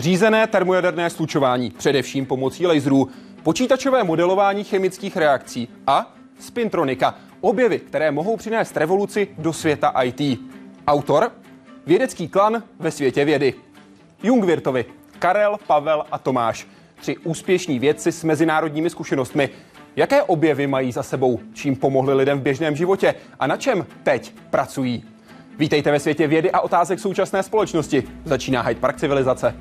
řízené termojaderné slučování, především pomocí laserů, počítačové modelování chemických reakcí a spintronika, objevy, které mohou přinést revoluci do světa IT. Autor? Vědecký klan ve světě vědy. Jungwirtovi, Karel, Pavel a Tomáš. Tři úspěšní vědci s mezinárodními zkušenostmi. Jaké objevy mají za sebou, čím pomohli lidem v běžném životě a na čem teď pracují? Vítejte ve světě vědy a otázek současné společnosti. Začíná Hyde Park civilizace.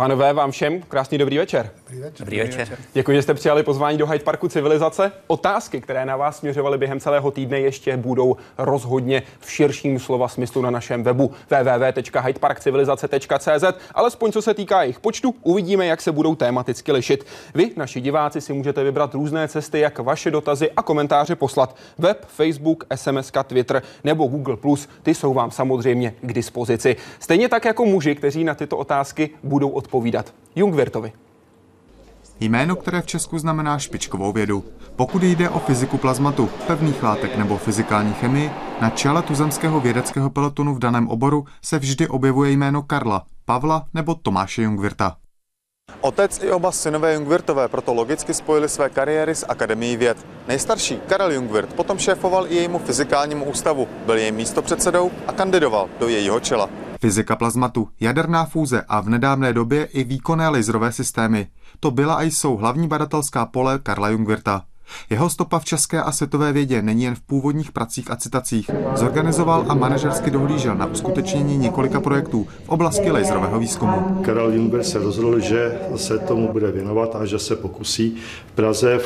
Pánové, vám všem krásný dobrý večer. Dobrý večer. Dobrý večer. Děkuji, že jste přijali pozvání do Hyde Parku Civilizace. Otázky, které na vás směřovaly během celého týdne, ještě budou rozhodně v širším slova smyslu na našem webu www.hydeparkcivilizace.cz. Alespoň co se týká jejich počtu, uvidíme, jak se budou tématicky lišit. Vy, naši diváci, si můžete vybrat různé cesty, jak vaše dotazy a komentáře poslat. Web, Facebook, SMS, Twitter nebo Google+, ty jsou vám samozřejmě k dispozici. Stejně tak jako muži, kteří na tyto otázky budou odpovídat. Jungwirtovi. Jméno, které v Česku znamená špičkovou vědu. Pokud jde o fyziku plazmatu, pevných látek nebo fyzikální chemii, na čele tuzemského vědeckého pelotonu v daném oboru se vždy objevuje jméno Karla, Pavla nebo Tomáše Jungwirta. Otec i oba synové Jungwirtové proto logicky spojili své kariéry s Akademií věd. Nejstarší, Karel Jungwirth, potom šéfoval i jejímu fyzikálnímu ústavu, byl jejím místopředsedou a kandidoval do jejího čela. Fyzika plazmatu, jaderná fúze a v nedávné době i výkonné laserové systémy. To byla a jsou hlavní badatelská pole Karla Jungwirta. Jeho stopa v české a světové vědě není jen v původních pracích a citacích. Zorganizoval a manažersky dohlížel na uskutečnění několika projektů v oblasti laserového výzkumu. Karel Jungwirth se rozhodl, že se tomu bude věnovat a že se pokusí v Praze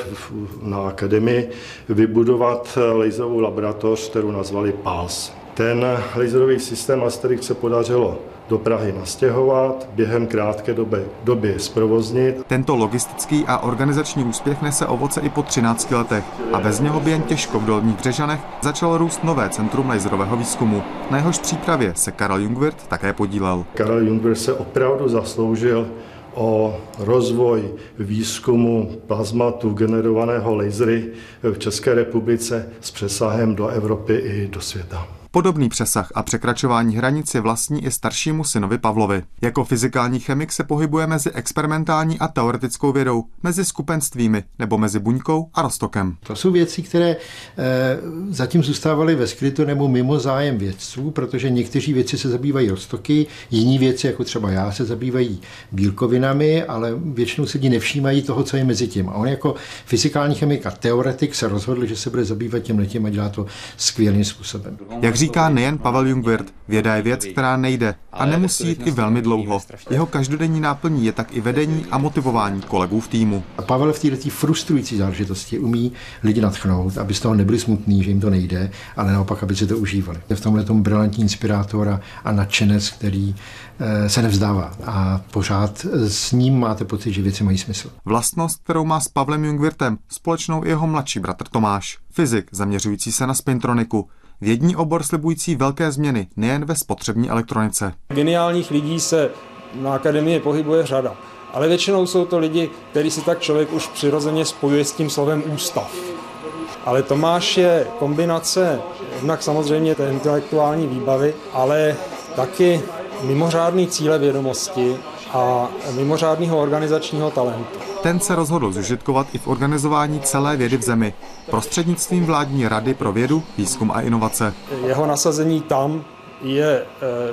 na akademii vybudovat laserovou laboratoř, kterou nazvali PALS. Ten laserový systém Asterix se podařilo do Prahy nastěhovat, během krátké doby, doby zprovoznit. Tento logistický a organizační úspěch nese ovoce i po 13 letech a bez něho by jen těžko v Dolních Břežanech začalo růst nové centrum laserového výzkumu. Na jehož přípravě se Karel Jungwirth také podílel. Karel Jungwirth se opravdu zasloužil o rozvoj výzkumu plazmatu generovaného lasery v České republice s přesahem do Evropy i do světa. Podobný přesah a překračování hranic je vlastní i staršímu synovi Pavlovi. Jako fyzikální chemik se pohybuje mezi experimentální a teoretickou vědou, mezi skupenstvími nebo mezi buňkou a roztokem. To jsou věci, které e, zatím zůstávaly ve skrytu nebo mimo zájem vědců, protože někteří věci se zabývají roztoky, jiní věci, jako třeba já, se zabývají bílkovinami, ale většinou se lidi nevšímají toho, co je mezi tím. A on jako fyzikální chemik a teoretik se rozhodl, že se bude zabývat tím letím a dělá to skvělým způsobem. Jak říká nejen Pavel Jungwirth, věda je věc, která nejde a nemusí jít i velmi dlouho. Jeho každodenní náplní je tak i vedení a motivování kolegů v týmu. A Pavel v této frustrující záležitosti umí lidi natchnout, aby z toho nebyli smutní, že jim to nejde, ale naopak, aby si to užívali. Je v tomhle tom brilantní inspirátor a nadšenec, který se nevzdává a pořád s ním máte pocit, že věci mají smysl. Vlastnost, kterou má s Pavlem Jungwirtem, společnou i jeho mladší bratr Tomáš, fyzik zaměřující se na spintroniku, Vědní obor slibující velké změny nejen ve spotřební elektronice. Geniálních lidí se na akademii pohybuje řada, ale většinou jsou to lidi, který si tak člověk už přirozeně spojuje s tím slovem ústav. Ale Tomáš je kombinace jednak samozřejmě té intelektuální výbavy, ale taky mimořádný cíle vědomosti a mimořádného organizačního talentu. Ten se rozhodl zužitkovat i v organizování celé vědy v zemi prostřednictvím vládní rady pro vědu, výzkum a inovace. Jeho nasazení tam je e,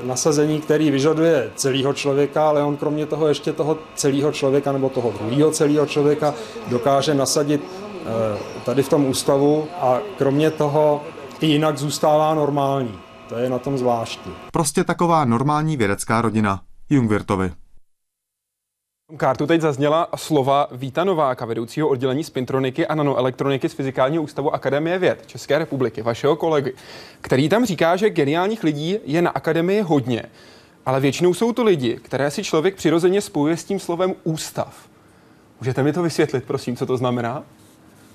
nasazení, který vyžaduje celého člověka, ale on kromě toho ještě toho celého člověka nebo toho druhého celého člověka dokáže nasadit e, tady v tom ústavu a kromě toho i jinak zůstává normální. To je na tom zvláštní. Prostě taková normální vědecká rodina. Jungwirtovi. Kartu teď zazněla slova Víta Nováka, vedoucího oddělení spintroniky a nanoelektroniky z Fyzikálního ústavu Akademie věd České republiky, vašeho kolegy, který tam říká, že geniálních lidí je na akademii hodně, ale většinou jsou to lidi, které si člověk přirozeně spojuje s tím slovem ústav. Můžete mi to vysvětlit, prosím, co to znamená?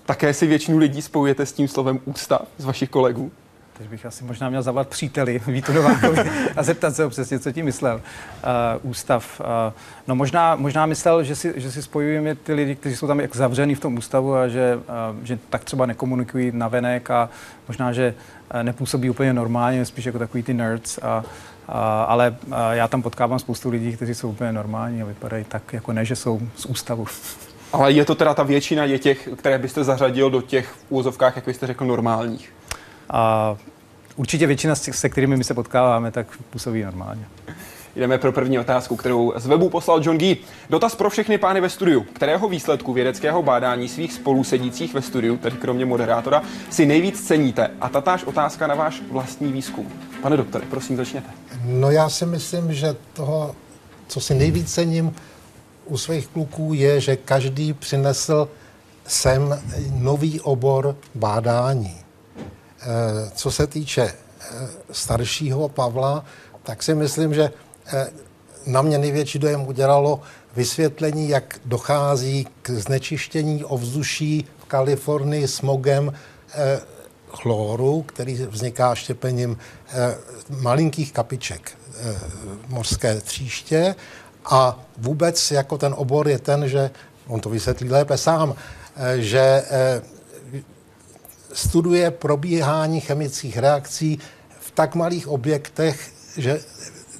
Také si většinu lidí spojujete s tím slovem ústav z vašich kolegů? Takže bych asi možná měl zavolat příteli Vítu Novákovi a zeptat se přesně, co tím myslel uh, ústav. Uh, no možná, možná myslel, že si, že si spojujeme ty lidi, kteří jsou tam jak zavřený v tom ústavu a že, uh, že tak třeba nekomunikují na venek a možná, že uh, nepůsobí úplně normálně, spíš jako takový ty nerds a Uh, ale uh, já tam potkávám spoustu lidí, kteří jsou úplně normální a vypadají tak, jako ne, že jsou z ústavu. Ale je to teda ta většina je těch, které byste zařadil do těch v úvozovkách, jak byste řekl, normálních? A určitě většina, se kterými my se potkáváme, tak působí normálně. Jdeme pro první otázku, kterou z webu poslal John Gee. Dotaz pro všechny pány ve studiu. Kterého výsledku vědeckého bádání svých spolusedících ve studiu, tedy kromě moderátora, si nejvíc ceníte? A tatáž otázka na váš vlastní výzkum. Pane doktore, prosím, začněte. No já si myslím, že toho, co si nejvíc cením u svých kluků, je, že každý přinesl sem nový obor bádání. Eh, co se týče eh, staršího Pavla, tak si myslím, že eh, na mě největší dojem udělalo vysvětlení, jak dochází k znečištění ovzduší v Kalifornii smogem chloru, který vzniká štěpením malinkých kapiček mořské tříště. A vůbec jako ten obor je ten, že on to vysvětlí lépe sám, že studuje probíhání chemických reakcí v tak malých objektech, že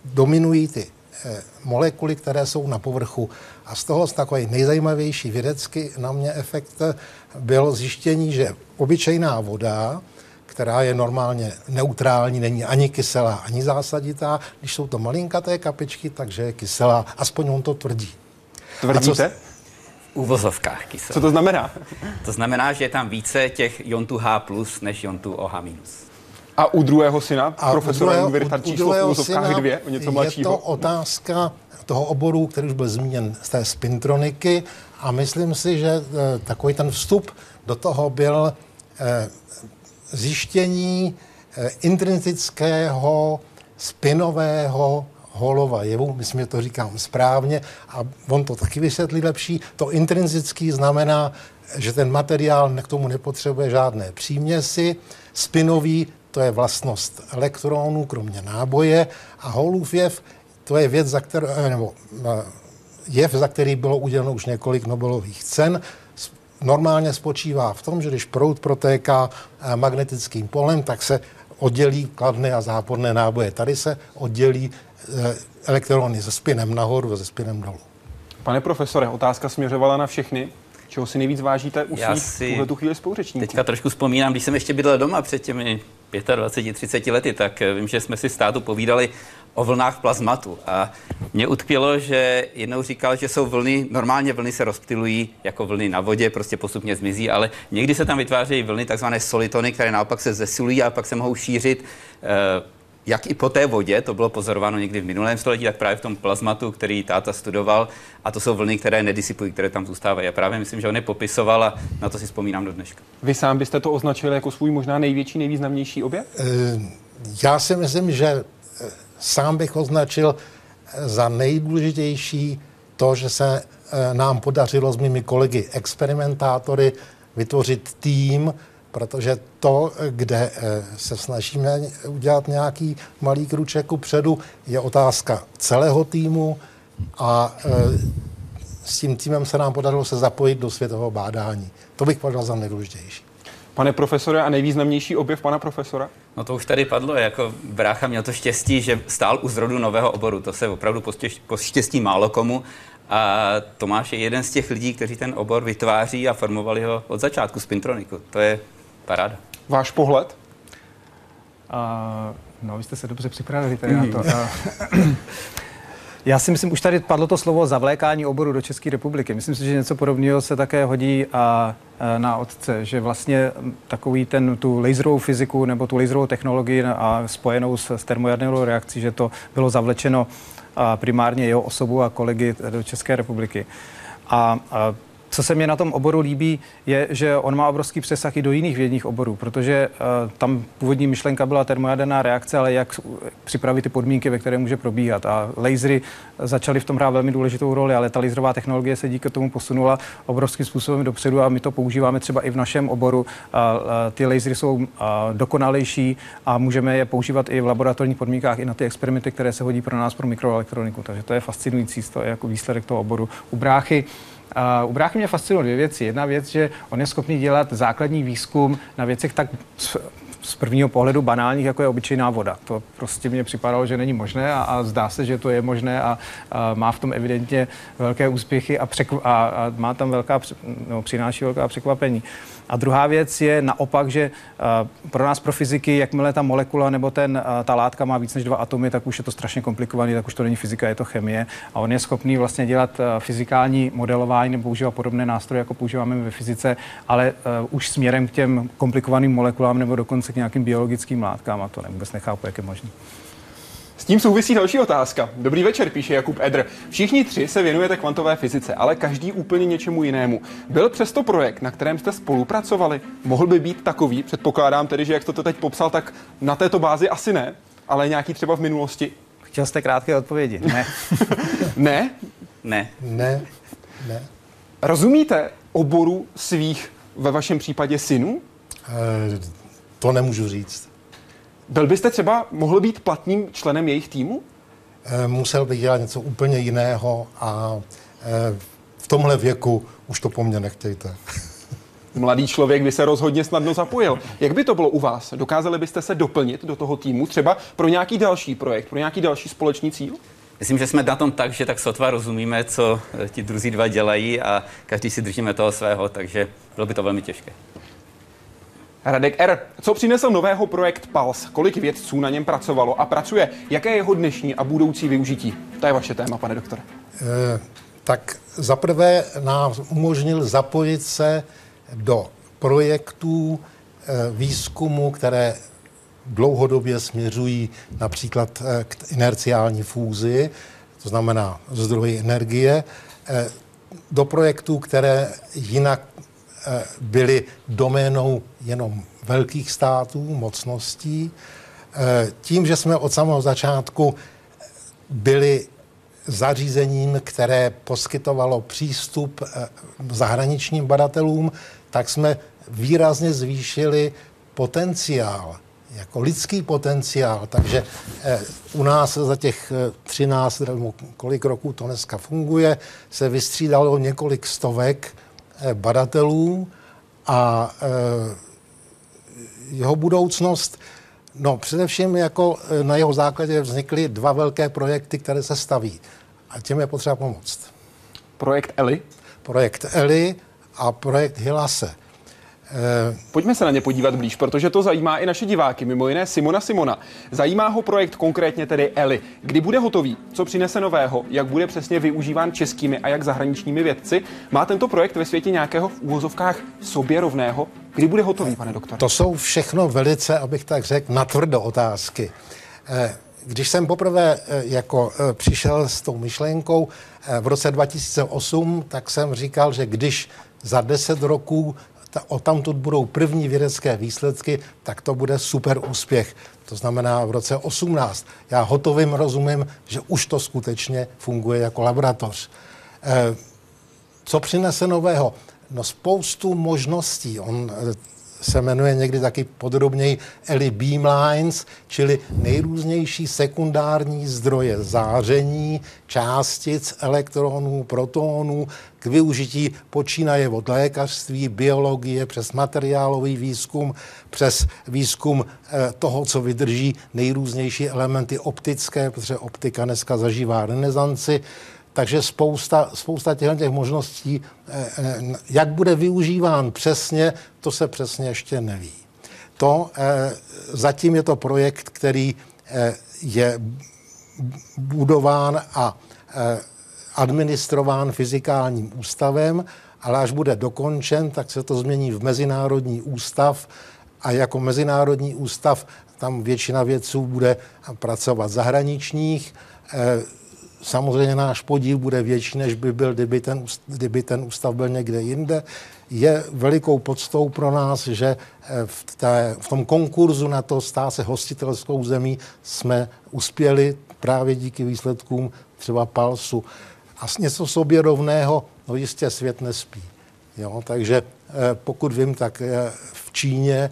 dominují ty eh, molekuly, které jsou na povrchu. A z toho takový nejzajímavější vědecký na mě efekt bylo zjištění, že obyčejná voda, která je normálně neutrální, není ani kyselá, ani zásaditá, když jsou to malinkaté kapičky, takže je kyselá. Aspoň on to tvrdí. Tvrdíte? Uvozovkách kyselin. Co to znamená? To znamená, že je tam více těch iontu H+, než iontu OH-. A u druhého syna, a profesora Univerta číslo v uvozovkách dvě, o něco mladšího? Je to otázka toho oboru, který už byl zmíněn z té spintroniky a myslím si, že e, takový ten vstup do toho byl e, zjištění e, intrinsického spinového holova jevu, myslím, že to říkám správně, a on to taky vysvětlí lepší. To intrinzický znamená, že ten materiál k tomu nepotřebuje žádné příměsi. Spinový, to je vlastnost elektronů, kromě náboje. A holův jev, to je věc, za kterou, eh, nebo eh, jev, za který bylo uděleno už několik Nobelových cen. Normálně spočívá v tom, že když proud protéká eh, magnetickým polem, tak se oddělí kladné a záporné náboje. Tady se oddělí elektrony se spinem nahoru a se spinem dolů. Pane profesore, otázka směřovala na všechny. Čeho si nejvíc vážíte u svých si tu chvíli spoluřečníků? Teďka trošku vzpomínám, když jsem ještě bydlel doma před těmi 25-30 lety, tak eh, vím, že jsme si státu povídali o vlnách plazmatu. A mě utkvělo, že jednou říkal, že jsou vlny, normálně vlny se rozptilují jako vlny na vodě, prostě postupně zmizí, ale někdy se tam vytvářejí vlny, takzvané solitony, které naopak se zesilují a pak se mohou šířit eh, jak i po té vodě, to bylo pozorováno někdy v minulém století, tak právě v tom plazmatu, který táta studoval, a to jsou vlny, které nedisipují, které tam zůstávají. Já právě myslím, že on je popisoval a na to si vzpomínám do dneška. Vy sám byste to označil jako svůj možná největší, nejvýznamnější objev? Eh, já si myslím, že eh, sám bych označil eh, za nejdůležitější to, že se nám podařilo s mými kolegy experimentátory vytvořit tým, protože to, kde eh, se snažíme udělat nějaký malý kruček předu, je otázka celého týmu a eh, s tím týmem se nám podařilo se zapojit do světového bádání. To bych považoval za nejdůležitější. Pane profesore, a nejvýznamnější objev pana profesora? No to už tady padlo, jako brácha měl to štěstí, že stál u zrodu nového oboru. To se opravdu poštěstí málo komu. A Tomáš je jeden z těch lidí, kteří ten obor vytváří a formovali ho od začátku z Pintroniku. To je Paráda. Váš pohled? Uh, no, vy jste se dobře připravili tady na to. Uh, já si myslím, už tady padlo to slovo zavlékání oboru do České republiky. Myslím si, že něco podobného se také hodí a, a na otce, že vlastně takový ten, tu laserovou fyziku nebo tu laserovou technologii a spojenou s, s termojadernou reakcí, že to bylo zavlečeno a primárně jeho osobu a kolegy do České republiky. A, a co se mě na tom oboru líbí, je, že on má obrovský přesah i do jiných vědních oborů, protože uh, tam původní myšlenka byla termojaderná reakce, ale jak připravit ty podmínky, ve které může probíhat. A lasery začaly v tom hrát velmi důležitou roli, ale ta laserová technologie se díky tomu posunula obrovským způsobem dopředu a my to používáme třeba i v našem oboru. A, a ty lasery jsou a, dokonalejší a můžeme je používat i v laboratorních podmínkách, i na ty experimenty, které se hodí pro nás pro mikroelektroniku. Takže to je fascinující, to je jako výsledek toho oboru. U bráchy Uh, u bráchy mě fascinují dvě věci. Jedna věc, že on je schopný dělat základní výzkum na věcech tak z prvního pohledu banálních, jako je obyčejná voda. To prostě mě připadalo, že není možné a, a zdá se, že to je možné a, a má v tom evidentně velké úspěchy a, překv- a, a má tam velká, no, přináší velká překvapení. Uh, a druhá věc je naopak, že eh, pro nás, pro fyziky, jakmile ta molekula nebo ten, eh, ta látka má víc než dva atomy, tak už je to strašně komplikované, tak už to není fyzika, je to chemie. A on je schopný vlastně dělat eh, fyzikální modelování nebo používat podobné nástroje, jako používáme ve fyzice, ale už směrem k těm komplikovaným molekulám nebo dokonce k nějakým biologickým látkám. A to vůbec nechápu, jak je možné. Tím souvisí další otázka. Dobrý večer, píše Jakub Edr. Všichni tři se věnujete kvantové fyzice, ale každý úplně něčemu jinému. Byl přesto projekt, na kterém jste spolupracovali? Mohl by být takový? Předpokládám tedy, že jak jste to teď popsal, tak na této bázi asi ne, ale nějaký třeba v minulosti? Chtěl jste krátké odpovědi. Ne. ne? Ne. Ne. Ne. Rozumíte oboru svých, ve vašem případě synů? E, to nemůžu říct. Byl byste třeba mohl být platným členem jejich týmu? Eh, musel bych dělat něco úplně jiného a eh, v tomhle věku už to po mně nechtějte. Mladý člověk by se rozhodně snadno zapojil. Jak by to bylo u vás? Dokázali byste se doplnit do toho týmu třeba pro nějaký další projekt, pro nějaký další společný cíl? Myslím, že jsme na tom tak, že tak sotva rozumíme, co eh, ti druzí dva dělají a každý si držíme toho svého, takže bylo by to velmi těžké. Radek R. Co přinesl nového projekt PALS? Kolik vědců na něm pracovalo a pracuje? Jaké je jeho dnešní a budoucí využití? To je vaše téma, pane doktore. E, tak zaprvé nám umožnil zapojit se do projektů e, výzkumu, které dlouhodobě směřují například e, k inerciální fúzi, to znamená zdroji energie, do projektů, které jinak Eh, byly doménou jenom velkých států, mocností. Eh, tím, že jsme od samého začátku byli zařízením, které poskytovalo přístup eh, zahraničním badatelům, tak jsme výrazně zvýšili potenciál, jako lidský potenciál. Takže u nás za těch 13, kolik roků to dneska funguje, se vystřídalo několik stovek Eh, badatelů a eh, jeho budoucnost, no především jako eh, na jeho základě vznikly dva velké projekty, které se staví a těm je potřeba pomoct. Projekt Eli? Projekt Eli a projekt Hilase. Eh, Pojďme se na ně podívat blíž, protože to zajímá i naše diváky, mimo jiné Simona Simona. Zajímá ho projekt konkrétně tedy Eli. Kdy bude hotový? Co přinese nového? Jak bude přesně využíván českými a jak zahraničními vědci? Má tento projekt ve světě nějakého v úvozovkách sobě rovného? Kdy bude hotový, pane doktor? To jsou všechno velice, abych tak řekl, natvrdo otázky. Eh, když jsem poprvé eh, jako přišel s tou myšlenkou v roce 2008, tak jsem říkal, že když za deset roků o tamtud budou první vědecké výsledky, tak to bude super úspěch. To znamená v roce 18. Já hotovým rozumím, že už to skutečně funguje jako laboratoř. Eh, co přinese nového? No spoustu možností. On eh, se jmenuje někdy taky podrobněji ELI Beamlines, čili nejrůznější sekundární zdroje záření, částic, elektronů, protonů, k využití počínaje od lékařství, biologie, přes materiálový výzkum, přes výzkum eh, toho, co vydrží nejrůznější elementy optické, protože optika dneska zažívá renesanci, takže spousta, spousta těchto těch možností, eh, eh, jak bude využíván přesně, to se přesně ještě neví. To eh, zatím je to projekt, který je budován a administrován fyzikálním ústavem, ale až bude dokončen, tak se to změní v Mezinárodní ústav a jako Mezinárodní ústav tam většina vědců bude pracovat zahraničních samozřejmě náš podíl bude větší, než by byl, kdyby ten, kdyby ten ústav byl někde jinde. Je velikou podstou pro nás, že eh, v, té, v tom konkurzu na to stát se hostitelskou zemí jsme uspěli právě díky výsledkům třeba Palsu. A něco sobě rovného, no jistě svět nespí. Jo, takže eh, pokud vím, tak eh, v Číně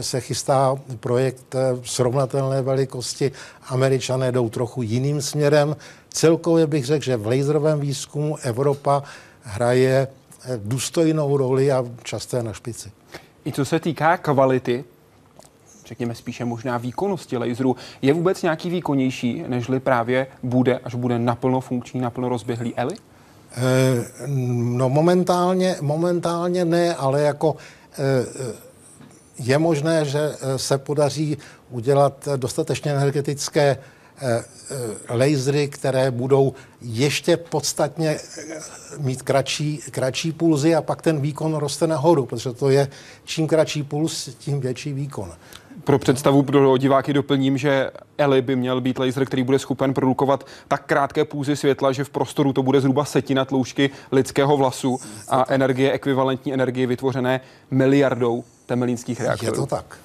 se chystá projekt srovnatelné velikosti. Američané jdou trochu jiným směrem. Celkově bych řekl, že v laserovém výzkumu Evropa hraje důstojnou roli a často je na špici. I co se týká kvality, řekněme spíše možná výkonnosti laseru, je vůbec nějaký výkonnější, nežli právě bude, až bude naplno funkční, naplno rozběhlý ELI? Eh, no momentálně, momentálně ne, ale jako eh, je možné, že eh, se podaří udělat dostatečně energetické lasery, které budou ještě podstatně mít kratší, kratší pulzy a pak ten výkon roste nahoru, protože to je čím kratší puls, tím větší výkon. Pro představu pro diváky doplním, že ELI by měl být laser, který bude schopen produkovat tak krátké půzy světla, že v prostoru to bude zhruba setina tloušťky lidského vlasu a energie, ekvivalentní energie vytvořené miliardou temelínských reaktorů. Je to tak.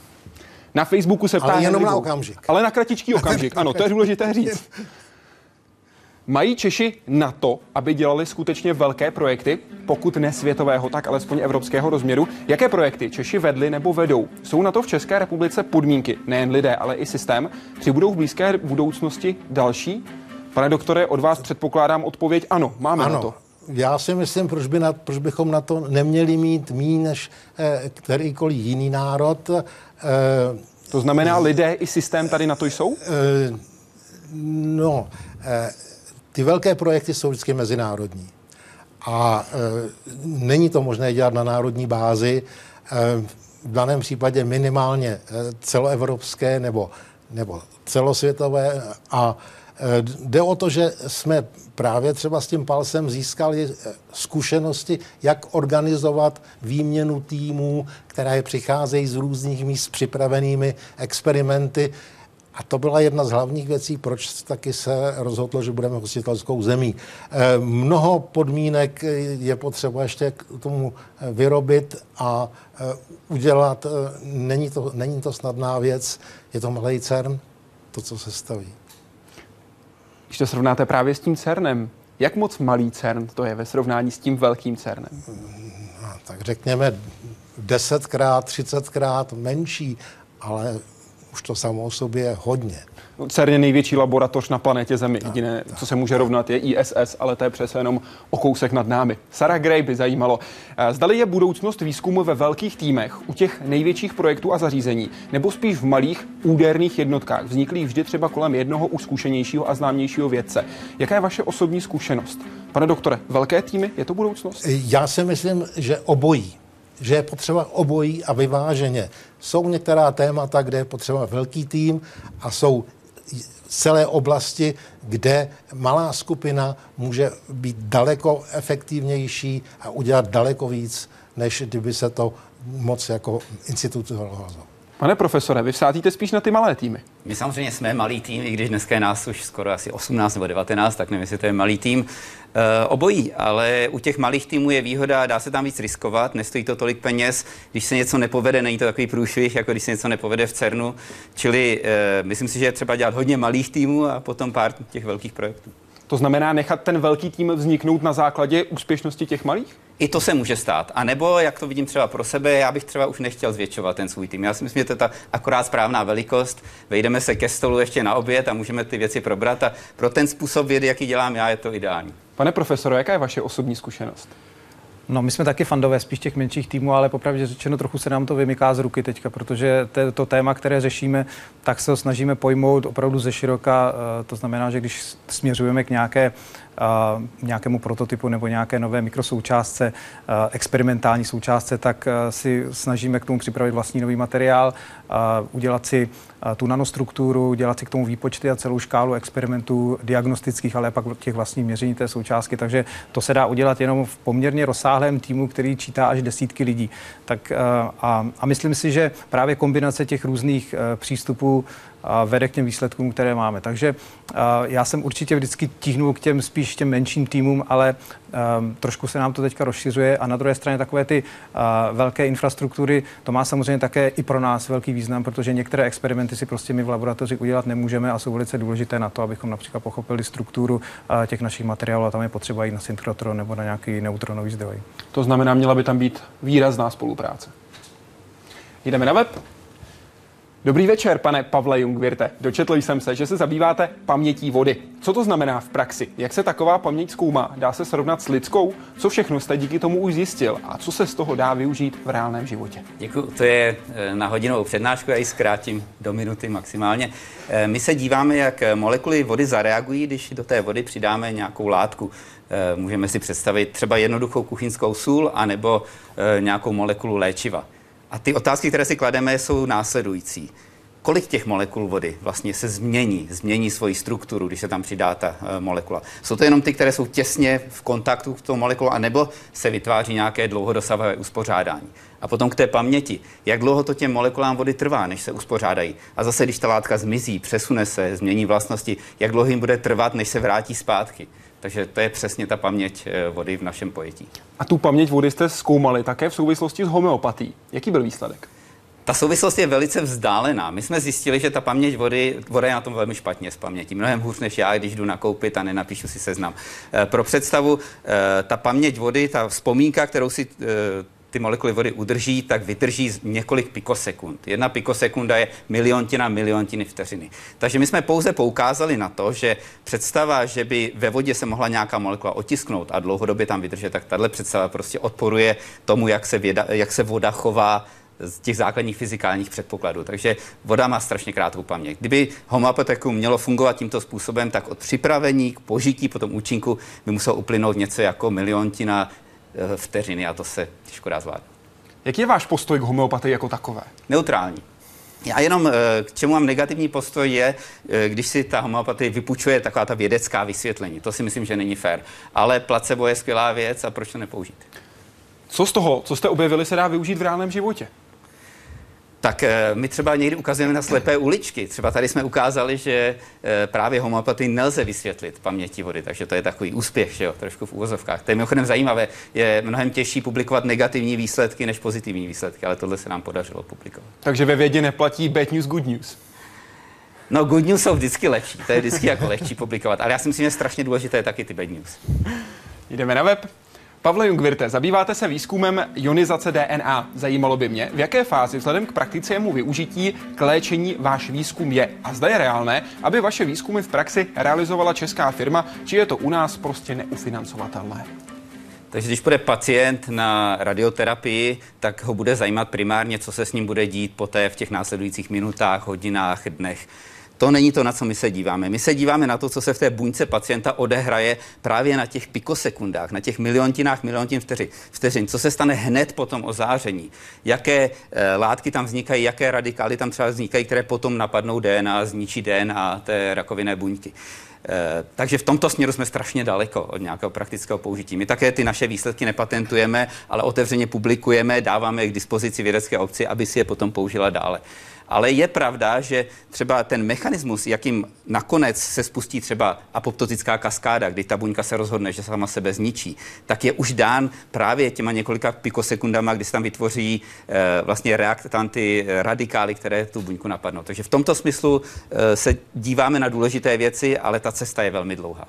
Na Facebooku se ptá Ale jenom na okamžik. Ale na kratičký okamžik, ano, to je důležité říct. Mají Češi na to, aby dělali skutečně velké projekty, pokud ne světového, tak alespoň evropského rozměru? Jaké projekty Češi vedli nebo vedou? Jsou na to v České republice podmínky, nejen lidé, ale i systém? Přibudou v blízké budoucnosti další? Pane doktore, od vás předpokládám odpověď ano, máme ano. na to. Já si myslím, proč, by na, proč bychom na to neměli mít mí než eh, kterýkoliv jiný národ. Eh, to znamená, lidé i systém tady na to jsou? Eh, no, eh, ty velké projekty jsou vždycky mezinárodní. A e, není to možné dělat na národní bázi, e, v daném případě minimálně e, celoevropské nebo, nebo celosvětové. A e, jde o to, že jsme právě třeba s tím palsem získali e, zkušenosti, jak organizovat výměnu týmů, které přicházejí z různých míst připravenými experimenty a to byla jedna z hlavních věcí, proč taky se rozhodlo, že budeme hostitelskou zemí. Eh, mnoho podmínek je potřeba ještě k tomu eh, vyrobit a eh, udělat. Není to, není to snadná věc, je to malý CERN, to, co se staví. Když to srovnáte právě s tím CERNem, jak moc malý CERN to je ve srovnání s tím velkým CERNem? No, tak řekněme desetkrát, třicetkrát menší, ale už to samo o sobě je hodně. CERN je největší laboratoř na planetě Zemi. Tak, Jediné, tak. co se může rovnat, je ISS, ale to je přece jenom o kousek nad námi. Sarah Gray by zajímalo, eh, zdali je budoucnost výzkumu ve velkých týmech, u těch největších projektů a zařízení, nebo spíš v malých úderných jednotkách, vzniklých vždy třeba kolem jednoho zkušenějšího a známějšího vědce. Jaká je vaše osobní zkušenost? Pane doktore, velké týmy, je to budoucnost? Já si myslím, že obojí že je potřeba obojí a vyváženě. Jsou některá témata, kde je potřeba velký tým a jsou celé oblasti, kde malá skupina může být daleko efektivnější a udělat daleko víc, než kdyby se to moc jako institut Pane profesore, vy vsátíte spíš na ty malé týmy. My samozřejmě jsme malý tým, i když dneska je nás už skoro asi 18 nebo 19, tak nevím, jestli to je malý tým. E, obojí, ale u těch malých týmů je výhoda, dá se tam víc riskovat, nestojí to tolik peněz, když se něco nepovede, není to takový průšvih, jako když se něco nepovede v CERNu. Čili e, myslím si, že je třeba dělat hodně malých týmů a potom pár těch velkých projektů. To znamená nechat ten velký tým vzniknout na základě úspěšnosti těch malých? I to se může stát. A nebo, jak to vidím třeba pro sebe, já bych třeba už nechtěl zvětšovat ten svůj tým. Já si myslím, že to je ta akorát správná velikost. Vejdeme se ke stolu ještě na oběd a můžeme ty věci probrat. A pro ten způsob vědy, jaký dělám já, je to ideální. Pane profesore, jaká je vaše osobní zkušenost? No, my jsme taky fandové spíš těch menších týmů, ale popravdě řečeno trochu se nám to vymyká z ruky teďka, protože to, to téma, které řešíme, tak se ho snažíme pojmout opravdu ze široka. Eh, to znamená, že když směřujeme k nějaké nějakému prototypu nebo nějaké nové mikrosoučástce, experimentální součástce, tak si snažíme k tomu připravit vlastní nový materiál, udělat si tu nanostrukturu, udělat si k tomu výpočty a celou škálu experimentů diagnostických, ale pak těch vlastních měření té součástky. Takže to se dá udělat jenom v poměrně rozsáhlém týmu, který čítá až desítky lidí. Tak, a, a myslím si, že právě kombinace těch různých přístupů vede k těm výsledkům, které máme. Takže já jsem určitě vždycky tíhnul k těm spíš těm menším týmům, ale um, trošku se nám to teďka rozšiřuje a na druhé straně takové ty uh, velké infrastruktury, to má samozřejmě také i pro nás velký význam, protože některé experimenty si prostě my v laboratoři udělat nemůžeme a jsou velice důležité na to, abychom například pochopili strukturu uh, těch našich materiálů a tam je potřeba jít na synchrotrон nebo na nějaký neutronový zdroj. To znamená, měla by tam být výrazná spolupráce. Jdeme na web. Dobrý večer, pane Pavle Jungvirte. Dočetl jsem se, že se zabýváte pamětí vody. Co to znamená v praxi? Jak se taková paměť zkoumá? Dá se srovnat s lidskou? Co všechno jste díky tomu už zjistil? A co se z toho dá využít v reálném životě? Děkuji. To je eh, na hodinovou přednášku, já ji zkrátím do minuty maximálně. Eh, my se díváme, jak molekuly vody zareagují, když do té vody přidáme nějakou látku. Eh, můžeme si představit třeba jednoduchou kuchyňskou sůl anebo nějakou molekulu léčiva. A ty otázky, které si klademe, jsou následující. Kolik těch molekul vody vlastně se změní, změní svoji strukturu, když se tam přidá ta e, molekula? Jsou to jenom ty, které jsou těsně v kontaktu s tou molekulou, anebo se vytváří nějaké dlouhodosavé uspořádání? A potom k té paměti. Jak dlouho to těm molekulám vody trvá, než se uspořádají? A zase, když ta látka zmizí, přesune se, změní vlastnosti, jak dlouho jim bude trvat, než se vrátí zpátky? Takže to je přesně ta paměť eh, vody v našem pojetí. A tu paměť vody jste zkoumali také v souvislosti s homeopatí. Jaký byl výsledek? Ta souvislost je velice vzdálená. My jsme zjistili, že ta paměť vody, voda je na tom velmi špatně s pamětí. Mnohem hůř než já, když jdu nakoupit a nenapíšu si seznam. Eh, pro představu, eh, ta paměť vody, ta vzpomínka, kterou si ty molekuly vody udrží, tak vydrží několik pikosekund. Jedna pikosekunda je miliontina miliontiny vteřiny. Takže my jsme pouze poukázali na to, že představa, že by ve vodě se mohla nějaká molekula otisknout a dlouhodobě tam vydržet, tak tahle představa prostě odporuje tomu, jak se, věda, jak se voda chová z těch základních fyzikálních předpokladů. Takže voda má strašně krátkou paměť. Kdyby homeopatikum mělo fungovat tímto způsobem, tak od připravení k požití, potom účinku by muselo uplynout něco jako miliontina vteřiny a to se těžko dá zvládnout. Jaký je váš postoj k homeopatii jako takové? Neutrální. Já jenom eh, k čemu mám negativní postoj je, eh, když si ta homeopatie vypučuje taková ta vědecká vysvětlení. To si myslím, že není fér. Ale placebo je skvělá věc a proč to nepoužít? Co z toho, co jste objevili, se dá využít v reálném životě? Tak eh, my třeba někdy ukazujeme na slepé uličky. Třeba tady jsme ukázali, že eh, právě homeopatii nelze vysvětlit paměti vody, takže to je takový úspěch, že jo, trošku v úvozovkách. To je mimochodem zajímavé. Je mnohem těžší publikovat negativní výsledky než pozitivní výsledky, ale tohle se nám podařilo publikovat. Takže ve vědě neplatí bad news, good news. No, good news jsou vždycky lepší, to je vždycky jako lehčí publikovat, ale já si myslím, že strašně důležité taky ty bad news. Jdeme na web. Pavle Jungvirte, zabýváte se výzkumem ionizace DNA. Zajímalo by mě, v jaké fázi vzhledem k praktickému využití k léčení váš výzkum je. A zda je reálné, aby vaše výzkumy v praxi realizovala česká firma, či je to u nás prostě neufinancovatelné. Takže když bude pacient na radioterapii, tak ho bude zajímat primárně, co se s ním bude dít poté v těch následujících minutách, hodinách, dnech. To není to, na co my se díváme. My se díváme na to, co se v té buňce pacienta odehraje právě na těch pikosekundách, na těch miliontinách, miliontin vteřin, vteřin. Co se stane hned po tom ozáření? Jaké e, látky tam vznikají, jaké radikály tam třeba vznikají, které potom napadnou DNA, zničí DNA té rakovinné buňky. E, takže v tomto směru jsme strašně daleko od nějakého praktického použití. My také ty naše výsledky nepatentujeme, ale otevřeně publikujeme, dáváme je k dispozici vědecké obci, aby si je potom použila dále. Ale je pravda, že třeba ten mechanismus, jakým nakonec se spustí třeba apoptotická kaskáda, kdy ta buňka se rozhodne, že sama sebe zničí, tak je už dán právě těma několika pikosekundama, kdy se tam vytvoří e, vlastně reaktanty, radikály, které tu buňku napadnou. Takže v tomto smyslu e, se díváme na důležité věci, ale ta cesta je velmi dlouhá.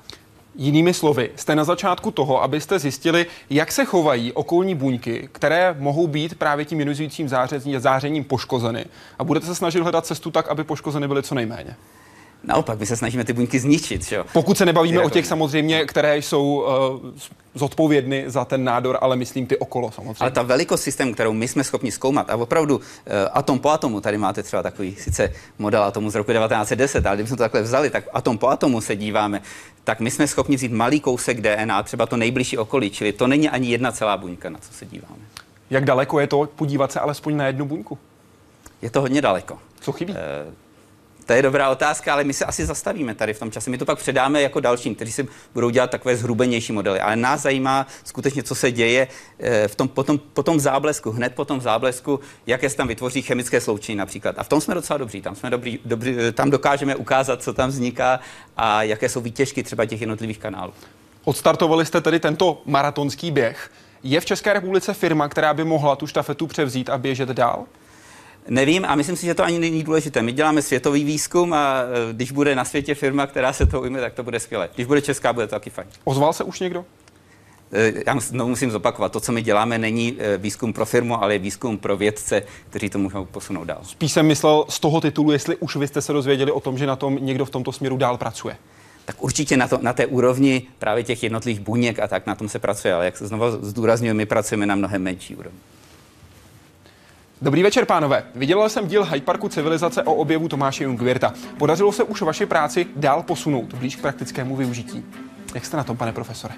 Jinými slovy, jste na začátku toho, abyste zjistili, jak se chovají okolní buňky, které mohou být právě tím ionizujícím zářením poškozeny. A budete se snažit hledat cestu tak, aby poškozeny byly co nejméně. Naopak, my se snažíme ty buňky zničit. Že? Pokud se nebavíme o těch samozřejmě, které jsou uh, zodpovědny za ten nádor, ale myslím ty okolo samozřejmě. Ale ta velikost systému, kterou my jsme schopni zkoumat, a opravdu uh, atom po atomu, tady máte třeba takový sice model atomu z roku 1910, ale kdybychom to takhle vzali, tak atom po atomu se díváme, tak my jsme schopni vzít malý kousek DNA, třeba to nejbližší okolí, čili to není ani jedna celá buňka, na co se díváme. Jak daleko je to podívat se alespoň na jednu buňku? Je to hodně daleko. Co chybí? Uh, To je dobrá otázka, ale my se asi zastavíme tady v tom čase. My to pak předáme jako dalším, kteří si budou dělat takové zhrubenější modely. Ale nás zajímá skutečně, co se děje eh, v tom, potom, potom záblesku, hned potom v záblesku, jaké se tam vytvoří chemické sloučení například. A v tom jsme docela dobří. Tam, jsme dobrý, dobrý, tam dokážeme ukázat, co tam vzniká a jaké jsou výtěžky třeba těch jednotlivých kanálů. Odstartovali jste tedy tento maratonský běh. Je v České republice firma, která by mohla tu štafetu převzít a běžet dál? Nevím a myslím si, že to ani není důležité. My děláme světový výzkum a e, když bude na světě firma, která se to ujme, tak to bude skvělé. Když bude česká, bude to taky fajn. Ozval se už někdo? E, já no, musím zopakovat, to, co my děláme, není e, výzkum pro firmu, ale je výzkum pro vědce, kteří to můžou posunout dál. Spíš jsem myslel z toho titulu, jestli už vy jste se dozvěděli o tom, že na tom někdo v tomto směru dál pracuje. Tak určitě na, to, na té úrovni právě těch jednotlivých buněk a tak na tom se pracuje, ale jak se znovu zdůrazňuje, my pracujeme na mnohem menší úrovni. Dobrý večer, pánové. Vydělal jsem díl Hyde Parku civilizace o objevu Tomáše Jungwirta. Podařilo se už vaši práci dál posunout blíž k praktickému využití. Jak jste na tom, pane profesore?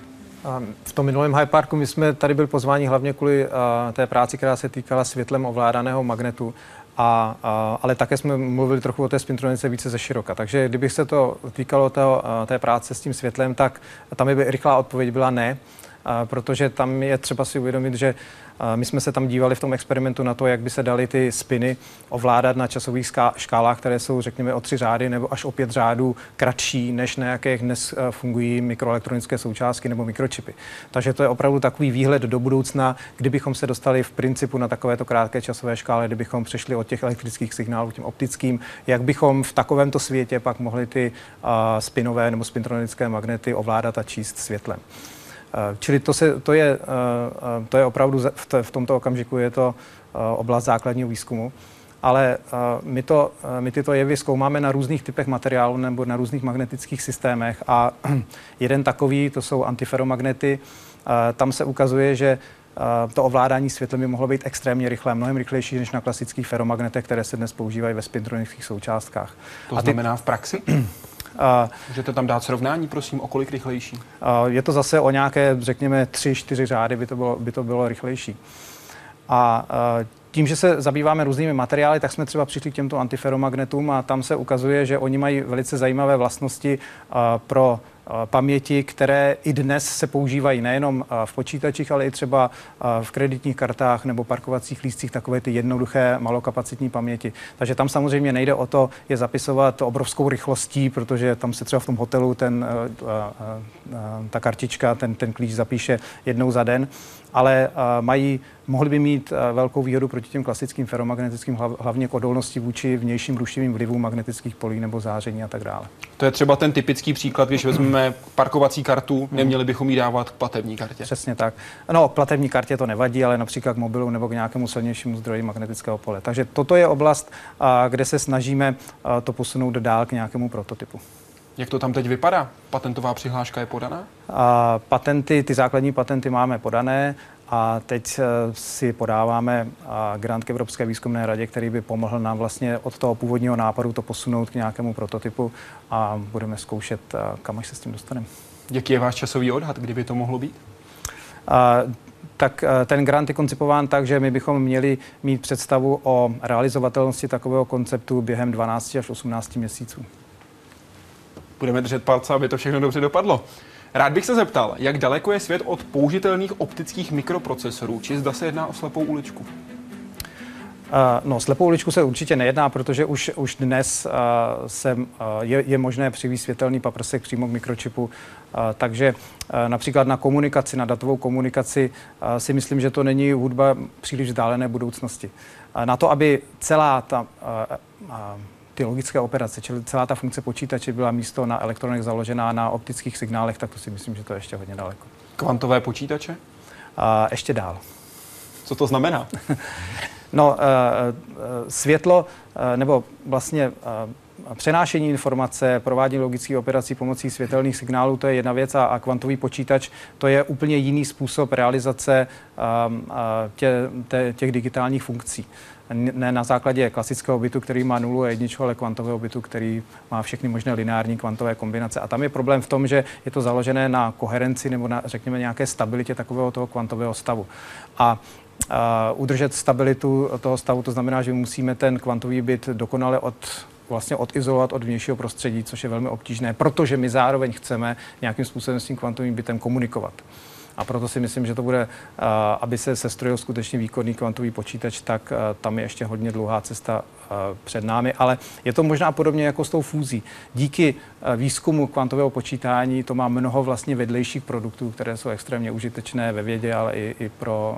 V tom minulém Hyde Parku my jsme tady byli pozváni hlavně kvůli té práci, která se týkala světlem ovládaného magnetu. A, a, ale také jsme mluvili trochu o té spintronice více ze široka. Takže kdybych se to týkalo té, té práce s tím světlem, tak tam by rychlá odpověď byla ne protože tam je třeba si uvědomit, že my jsme se tam dívali v tom experimentu na to, jak by se daly ty spiny ovládat na časových škálách, které jsou, řekněme, o tři řády nebo až o pět řádů kratší, než na jakých dnes eh, fungují mikroelektronické součástky nebo mikročipy. Takže to je opravdu takový výhled do budoucna, kdybychom se dostali v principu na takovéto krátké časové škále, kdybychom přešli od těch elektrických signálů k těm optickým, jak bychom v takovémto světě pak mohli ty uh, spinové nebo spintronické magnety ovládat a číst světlem. Eh, čili to, se, to, je, eh, eh, to je opravdu v tomto okamžiku je to oblast základního výzkumu. Ale my, to, my tyto jevy zkoumáme na různých typech materiálů nebo na různých magnetických systémech a jeden takový, to jsou antiferomagnety, tam se ukazuje, že to ovládání světlem by mohlo být extrémně rychlé, mnohem rychlejší než na klasických feromagnetech, které se dnes používají ve spintronických součástkách. To znamená v praxi? Můžete tam dát srovnání, prosím, o kolik rychlejší? Je to zase o nějaké, řekněme, tři, čtyři řády by to bylo, by to bylo rychlejší. A tím, že se zabýváme různými materiály, tak jsme třeba přišli k těmto antiferomagnetům a tam se ukazuje, že oni mají velice zajímavé vlastnosti pro paměti, které i dnes se používají nejenom v počítačích, ale i třeba v kreditních kartách nebo parkovacích lístcích, takové ty jednoduché malokapacitní paměti. Takže tam samozřejmě nejde o to je zapisovat obrovskou rychlostí, protože tam se třeba v tom hotelu ten, ta kartička, ten, ten klíč zapíše jednou za den, ale mají, mohli by mít velkou výhodu proti těm klasickým feromagnetickým, hlavně k odolnosti vůči vnějším rušivým vlivům magnetických polí nebo záření a tak dále. To je třeba ten typický příklad, když vezmeme parkovací kartu, neměli bychom ji dávat k platební kartě. Přesně tak. No, k platební kartě to nevadí, ale například k mobilu nebo k nějakému silnějšímu zdroji magnetického pole. Takže toto je oblast, kde se snažíme to posunout dál k nějakému prototypu. Jak to tam teď vypadá? Patentová přihláška je podaná? A patenty, ty základní patenty máme podané a teď eh, si podáváme grant k Evropské výzkumné radě, který by pomohl nám vlastně od toho původního nápadu to posunout k nějakému prototypu a budeme zkoušet, eh, kam až se s tím dostaneme. Jaký je váš časový odhad, kdyby to mohlo být? A, tak eh, ten grant je koncipován tak, že my bychom měli mít představu o realizovatelnosti takového konceptu během 12 až 18 měsíců budeme držet palce, aby to všechno dobře dopadlo. Rád bych se zeptal, jak daleko je svět od použitelných optických mikroprocesorů, či zda se jedná o slepou uličku? Uh, no, slepou uličku se určitě nejedná, protože už, už dnes uh, se, uh, je, je možné přivést světelný paprsek přímo k mikročipu. Uh, takže uh, například na komunikaci, na datovou komunikaci uh, si myslím, že to není hudba příliš vzdálené budoucnosti. Uh, na to, aby celá ta uh, uh, ty logické operace, čili celá ta funkce počítače byla místo na elektronech založená na optických signálech, tak to si myslím, že to je ještě hodně daleko. Kvantové počítače? A ještě dál. Co to znamená? no, uh, světlo, uh, nebo vlastně přenášení informace, provádění logických operací pomocí světelných signálů, to je jedna věc a, a kvantový počítač, to je úplně jiný způsob realizace um, tě, tě, těch digitálních funkcí ne na základě klasického bytu, který má nulu a jedničku, ale kvantového bytu, který má všechny možné lineární kvantové kombinace. A tam je problém v tom, že je to založené na koherenci nebo na, řekněme, nějaké stabilitě takového toho kvantového stavu. A Uh, udržet stabilitu toho stavu, to znamená, že musíme ten kvantový byt dokonale od vlastně odizolovat od vnějšího prostředí, což je velmi obtížné, protože my zároveň chceme nějakým způsobem s tím kvantovým bytem komunikovat. A proto si myslím, že to bude, aby se sestrojil skutečně výkonný kvantový počítač, tak tam je ještě hodně dlouhá cesta před námi, ale je to možná podobně jako s tou fúzí. Díky výzkumu kvantového počítání to má mnoho vlastně vedlejších produktů, které jsou extrémně užitečné ve vědě, ale i, i pro,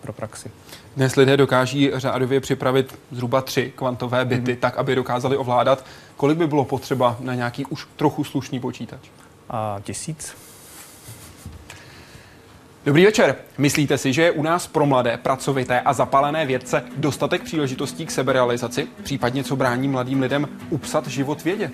pro praxi. Dnes lidé dokáží řádově připravit zhruba tři kvantové byty, mm-hmm. tak, aby dokázali ovládat. Kolik by bylo potřeba na nějaký už trochu slušný počítač? A tisíc. Dobrý večer. Myslíte si, že je u nás pro mladé, pracovité a zapalené vědce dostatek příležitostí k seberealizaci? Případně co brání mladým lidem upsat život vědě?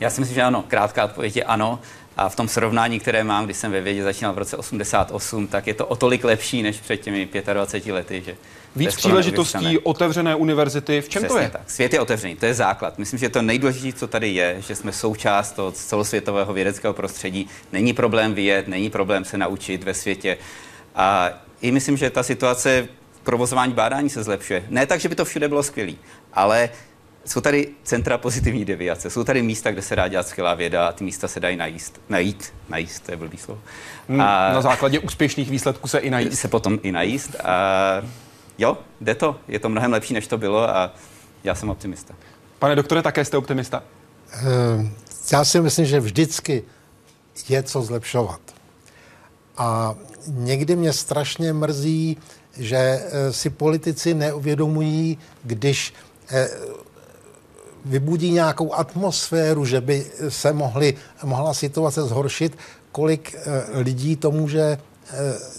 Já si myslím, že ano. Krátká odpověď je ano. A v tom srovnání, které mám, když jsem ve vědě začínal v roce 88, tak je to o tolik lepší než před těmi 25 lety. Že Víc příležitostí, otevřené univerzity, v čem Přesně to je? Tak. Svět je otevřený, to je základ. Myslím, že to nejdůležitější, co tady je, že jsme součást toho celosvětového vědeckého prostředí. Není problém vyjet, není problém se naučit ve světě. A i myslím, že ta situace provozování bádání se zlepšuje. Ne tak, že by to všude bylo skvělé, ale jsou tady centra pozitivní deviace, jsou tady místa, kde se dá dělat skvělá věda a ty místa se dají najíst. Najíst, najíst, to je blbý slovo. Hmm, a na základě úspěšných výsledků se i najíst. Se potom i najíst. A jo, jde to. Je to mnohem lepší, než to bylo a já jsem optimista. Pane doktore, také jste optimista? Uh, já si myslím, že vždycky je co zlepšovat. A někdy mě strašně mrzí, že eh, si politici neuvědomují, když eh, vybudí nějakou atmosféru, že by se mohly, mohla situace zhoršit, kolik eh, lidí to může eh,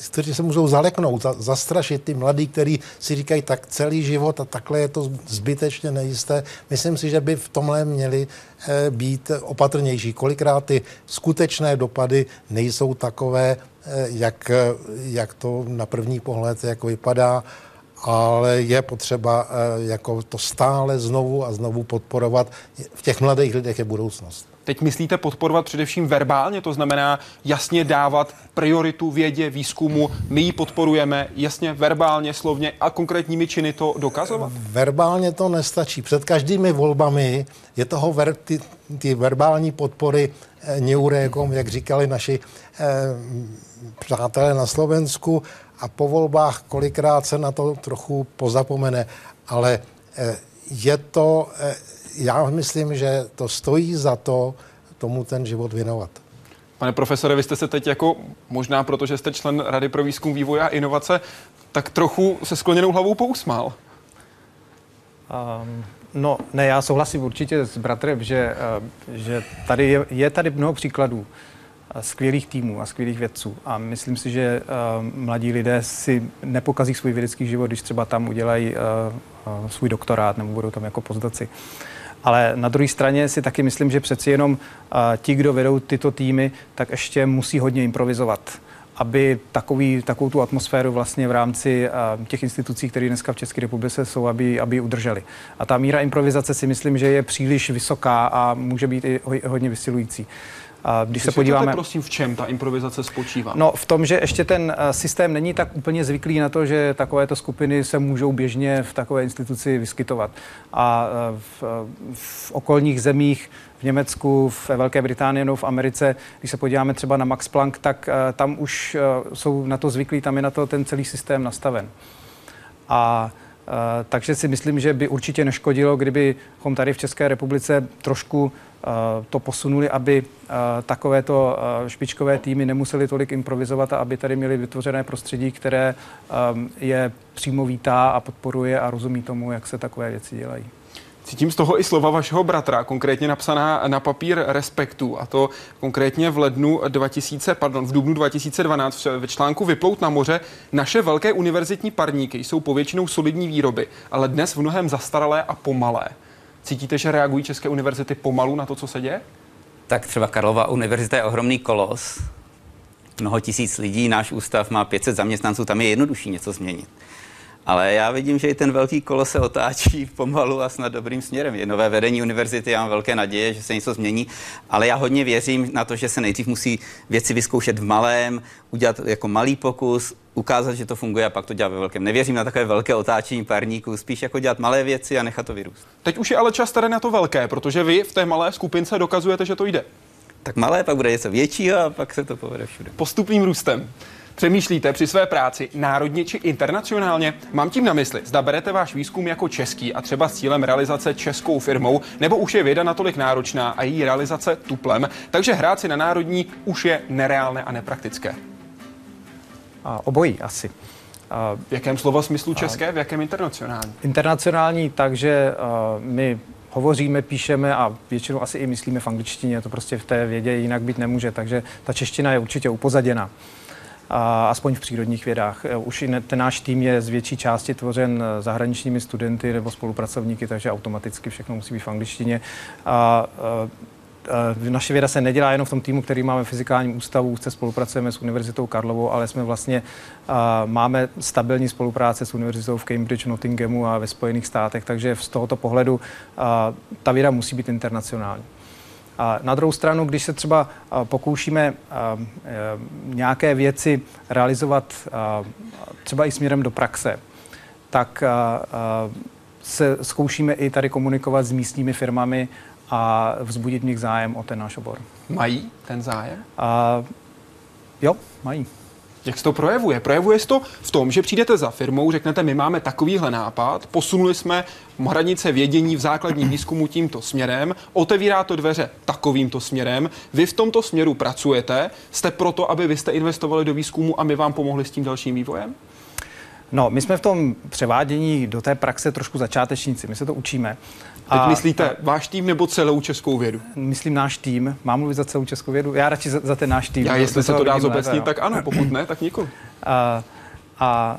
kteří se můžou zaleknout, zastrašit ty mladí, kteří si říkají tak celý život a takhle je to zbytečně nejisté. Myslím si, že by v tomhle měli eh, být opatrnější. Kolikrát ty skutečné dopady nejsou takové, jak, jak to na první pohled jako vypadá ale je potřeba eh, jako to stále znovu a znovu podporovat. V těch mladých lidech je budoucnost. Teď myslíte podporovat především verbálně, to znamená jasně dávat prioritu vědě, výzkumu, my ji podporujeme, jasně verbálně, slovně a konkrétními činy to dokazovat? Verbálně to nestačí. Před každými volbami je toho ver, ty, ty verbální podpory eh, neurékom, jak říkali naši eh, přátelé na Slovensku, a po volbách kolikrát se na to trochu pozapomene, ale eh, je to, eh, já myslím, že to stojí za to tomu ten život věnovat. Pane profesore, vy jste se teď jako, možná protože jste člen Rady pro výzkum, vývoj a inovace, tak trochu se skloněnou hlavou pousmál. Um, no, ne, já souhlasím určitě s bratrem, že, uh, že tady je, je tady mnoho příkladů skvělých týmů a skvělých vědců. A myslím si, že uh, mladí lidé si nepokazí svůj vědecký život, když třeba tam udělají uh, uh, svůj doktorát nebo budou tam jako pozdaci. Ale na druhé straně si taky myslím, že přeci jenom ti, kdo vedou tyto týmy, tak ještě musí hodně improvizovat aby takový, takovou tu atmosféru vlastně v rámci uh, těch institucí, které dneska v České republice jsou, aby, aby udrželi. A ta míra improvizace si myslím, že je příliš vysoká a může být i hodně vysilující. A když se podíváme... prosím, v čem ta improvizace spočívá? No v tom, že ještě ten eh, systém není tak úplně zvyklý na to, že takovéto skupiny se můžou běžně v takové instituci vyskytovat. A eh, v, eh, v okolních zemích, v Německu, v Velké Británii nebo v Americe, když se podíváme třeba na Max Planck, tak tam už jsou na to zvyklí, tam je na to ten celý systém nastaven. A takže si myslím, že by určitě neškodilo, kdybychom tady v České republice trošku Eh, to posunuli, aby eh, takovéto eh, špičkové týmy nemuseli tolik improvizovat a aby tady měli vytvořené prostředí, které je přímo vítá a podporuje a rozumí tomu, jak se takové věci dělají. Cítím z toho i slova vašeho bratra, konkrétně napsaná na papír Respektu, a to konkrétně v lednu 2000, pardon, v dubnu 2012 ve článku Vyplout na moře. Naše velké univerzitní parníky jsou povětšinou solidní výroby, ale dnes v mnohem zastaralé a pomalé. Cítíte, že reagují české univerzity pomalu na to, co se děje? Tak třeba Karlova univerzita je ohromný kolos. Mnoho tisíc lidí, náš ústav má 500 zaměstnanců, tam je jednodušší něco změnit. Ale já vidím, že i ten velký kolo se otáčí pomalu a snad dobrým směrem. Je nové vedení univerzity, já mám velké naděje, že se něco změní, ale já hodně věřím na to, že se nejdřív musí věci vyzkoušet v malém, udělat jako malý pokus, ukázat, že to funguje a pak to dělat ve velkém. Nevěřím na takové velké otáčení parníků, spíš jako dělat malé věci a nechat to vyrůst. Teď už je ale čas tady na to velké, protože vy v té malé skupince dokazujete, že to jde. Tak malé, pak bude něco většího a pak se to povede všude. Postupným růstem. Přemýšlíte při své práci národně či internacionálně? Mám tím na mysli, zda berete váš výzkum jako český a třeba s cílem realizace českou firmou, nebo už je věda natolik náročná a její realizace tuplem, takže hrát si na národní už je nereálné a nepraktické. A obojí asi. A v jakém slova smyslu české, v jakém internacionální? Internacionální, takže uh, my hovoříme, píšeme a většinou asi i myslíme v angličtině, to prostě v té vědě jinak být nemůže, takže ta čeština je určitě upozaděna a aspoň v přírodních vědách. E, už i ten náš tým je z větší části tvořen e, zahraničními studenty nebo spolupracovníky, takže automaticky všechno musí být v angličtině. A, e, naše věda se nedělá jenom v tom týmu, který máme v fyzikálním ústavu, úzce spolupracujeme s Univerzitou Karlovou, ale jsme vlastně, máme stabilní spolupráce s Univerzitou v Cambridge, Nottinghamu a ve Spojených státech, takže z tohoto pohledu ta věda musí být internacionální. A na druhou stranu, když se třeba pokoušíme nějaké věci realizovat třeba i směrem do praxe, tak se zkoušíme i tady komunikovat s místními firmami a vzbudit v nich zájem o ten náš obor. Mají ten zájem? A, jo, mají. Jak se to projevuje? Projevuje se to v tom, že přijdete za firmou, řeknete, my máme takovýhle nápad, posunuli jsme hranice vědění v základním výzkumu tímto směrem, otevírá to dveře takovýmto směrem, vy v tomto směru pracujete, jste proto, aby vy jste investovali do výzkumu a my vám pomohli s tím dalším vývojem? No, my jsme v tom převádění do té praxe trošku začátečníci, my se to učíme. Teď a, myslíte a, váš tým nebo celou českou vědu? Myslím náš tým. Mám mluvit za celou českou vědu? Já radši za, za ten náš tým. Já jestli se to dá zobecnit, tak ano, pokud ne, tak nikoli. A, a, a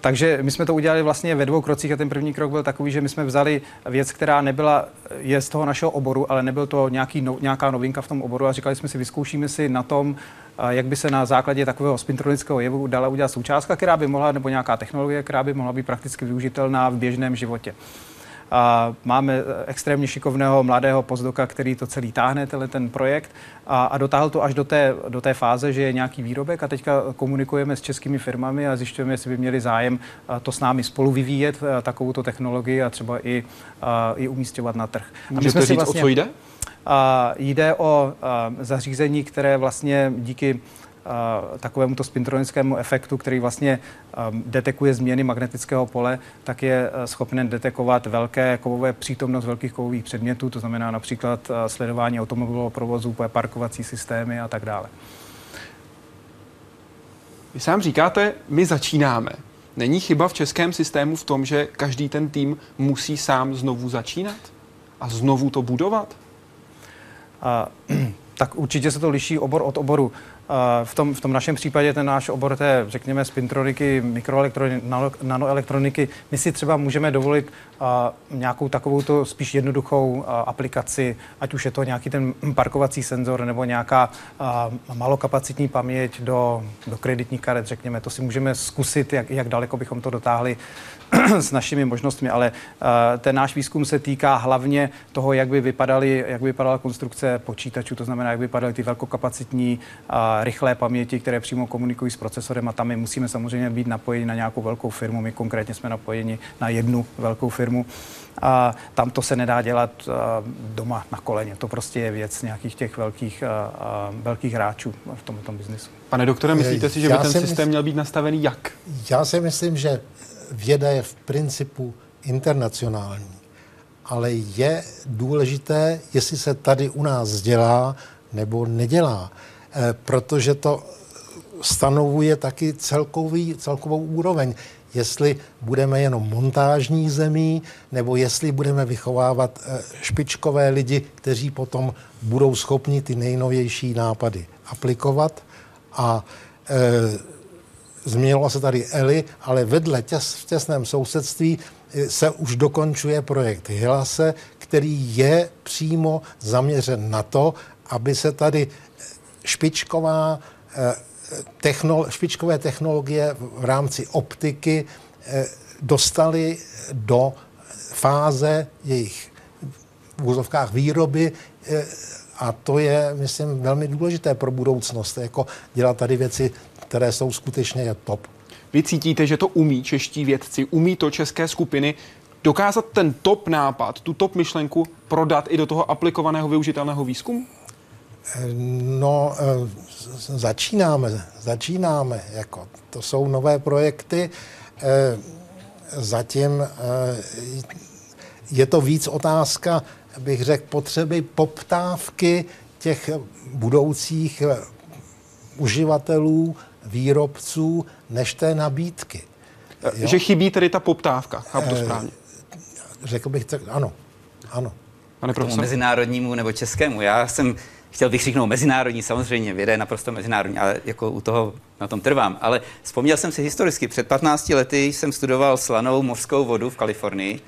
takže my jsme to udělali vlastně ve dvou krocích a ten první krok byl takový, že my jsme vzali věc, která nebyla, je z toho našeho oboru, ale nebyl to nějaký, no, nějaká novinka v tom oboru a říkali jsme si, vyzkoušíme si na tom, jak by se na základě takového spintronického jevu dala udělat součástka, která by mohla, nebo nějaká technologie, která by mohla být prakticky využitelná v běžném životě. A máme extrémně šikovného mladého pozdoka, který to celý táhne, tenhle ten projekt a, a dotáhl to až do té, do té fáze, že je nějaký výrobek a teďka komunikujeme s českými firmami a zjišťujeme, jestli by měli zájem to s námi spolu vyvíjet, takovouto technologii a třeba i, a, i umístěvat na trh. A Můžete říct, vlastně, o co jde? A, jde o a, zařízení, které vlastně díky takovému to spintronickému efektu, který vlastně detekuje změny magnetického pole, tak je schopen detekovat velké kovové přítomnost velkých kovových předmětů, to znamená například sledování automobilového provozu, parkovací systémy a tak dále. Vy sám říkáte, my začínáme. Není chyba v českém systému v tom, že každý ten tým musí sám znovu začínat a znovu to budovat? A, tak určitě se to liší obor od oboru. V tom, v tom našem případě ten náš obor té, řekněme, spintroniky, mikroelektroniky, nanoelektroniky, my si třeba můžeme dovolit nějakou takovou to spíš jednoduchou aplikaci, ať už je to nějaký ten parkovací senzor nebo nějaká malokapacitní paměť do, do kreditních karet, řekněme. To si můžeme zkusit, jak, jak daleko bychom to dotáhli s našimi možnostmi, ale uh, ten náš výzkum se týká hlavně toho, jak by vypadaly, jak by vypadala konstrukce počítačů, to znamená, jak by vypadaly ty velkokapacitní uh, rychlé paměti, které přímo komunikují s procesorem a tam my musíme samozřejmě být napojeni na nějakou velkou firmu. My konkrétně jsme napojeni na jednu velkou firmu a tam to se nedá dělat uh, doma na koleně. To prostě je věc nějakých těch velkých, velkých hráčů v tom, tom biznisu. Pane doktore, myslíte si, že by ten systém mysl... měl být nastavený jak? Já si myslím, že věda je v principu internacionální, ale je důležité, jestli se tady u nás dělá nebo nedělá, eh, protože to stanovuje taky celkový, celkovou úroveň. Jestli budeme jenom montážní zemí, nebo jestli budeme vychovávat eh, špičkové lidi, kteří potom budou schopni ty nejnovější nápady aplikovat. A e, Změnila se tady Eli, ale vedle těs, v těsném sousedství eh, se už dokončuje projekt Hilase, který je přímo zaměřen na to, aby se tady eh, špičková, eh, technolo, špičkové technologie v rámci optiky dostali do fáze jejich v úzovkách výroby a to je, myslím, velmi důležité pro budoucnost, jako dělat tady věci, které jsou skutečně top. Vy cítíte, že to umí čeští vědci, umí to české skupiny dokázat ten top nápad, tu top myšlenku prodat i do toho aplikovaného využitelného výzkumu? No, eh, začínáme, začínáme. Jako, to jsou nové projekty. Eh, zatím eh, je to víc otázka, bych řekl, potřeby poptávky těch budoucích uživatelů, výrobců, než té nabídky. Jo? Že chybí tedy ta poptávka, chápu to správně. Řekl bych tak, ano, ano. Pane profesor? mezinárodnímu nebo českému. Já jsem chtěl bych říknout mezinárodní, samozřejmě, věda je naprosto mezinárodní, ale jako u toho na tom trvám. Ale vzpomněl jsem si historicky, před 15 lety jsem studoval slanou mořskou vodu v Kalifornii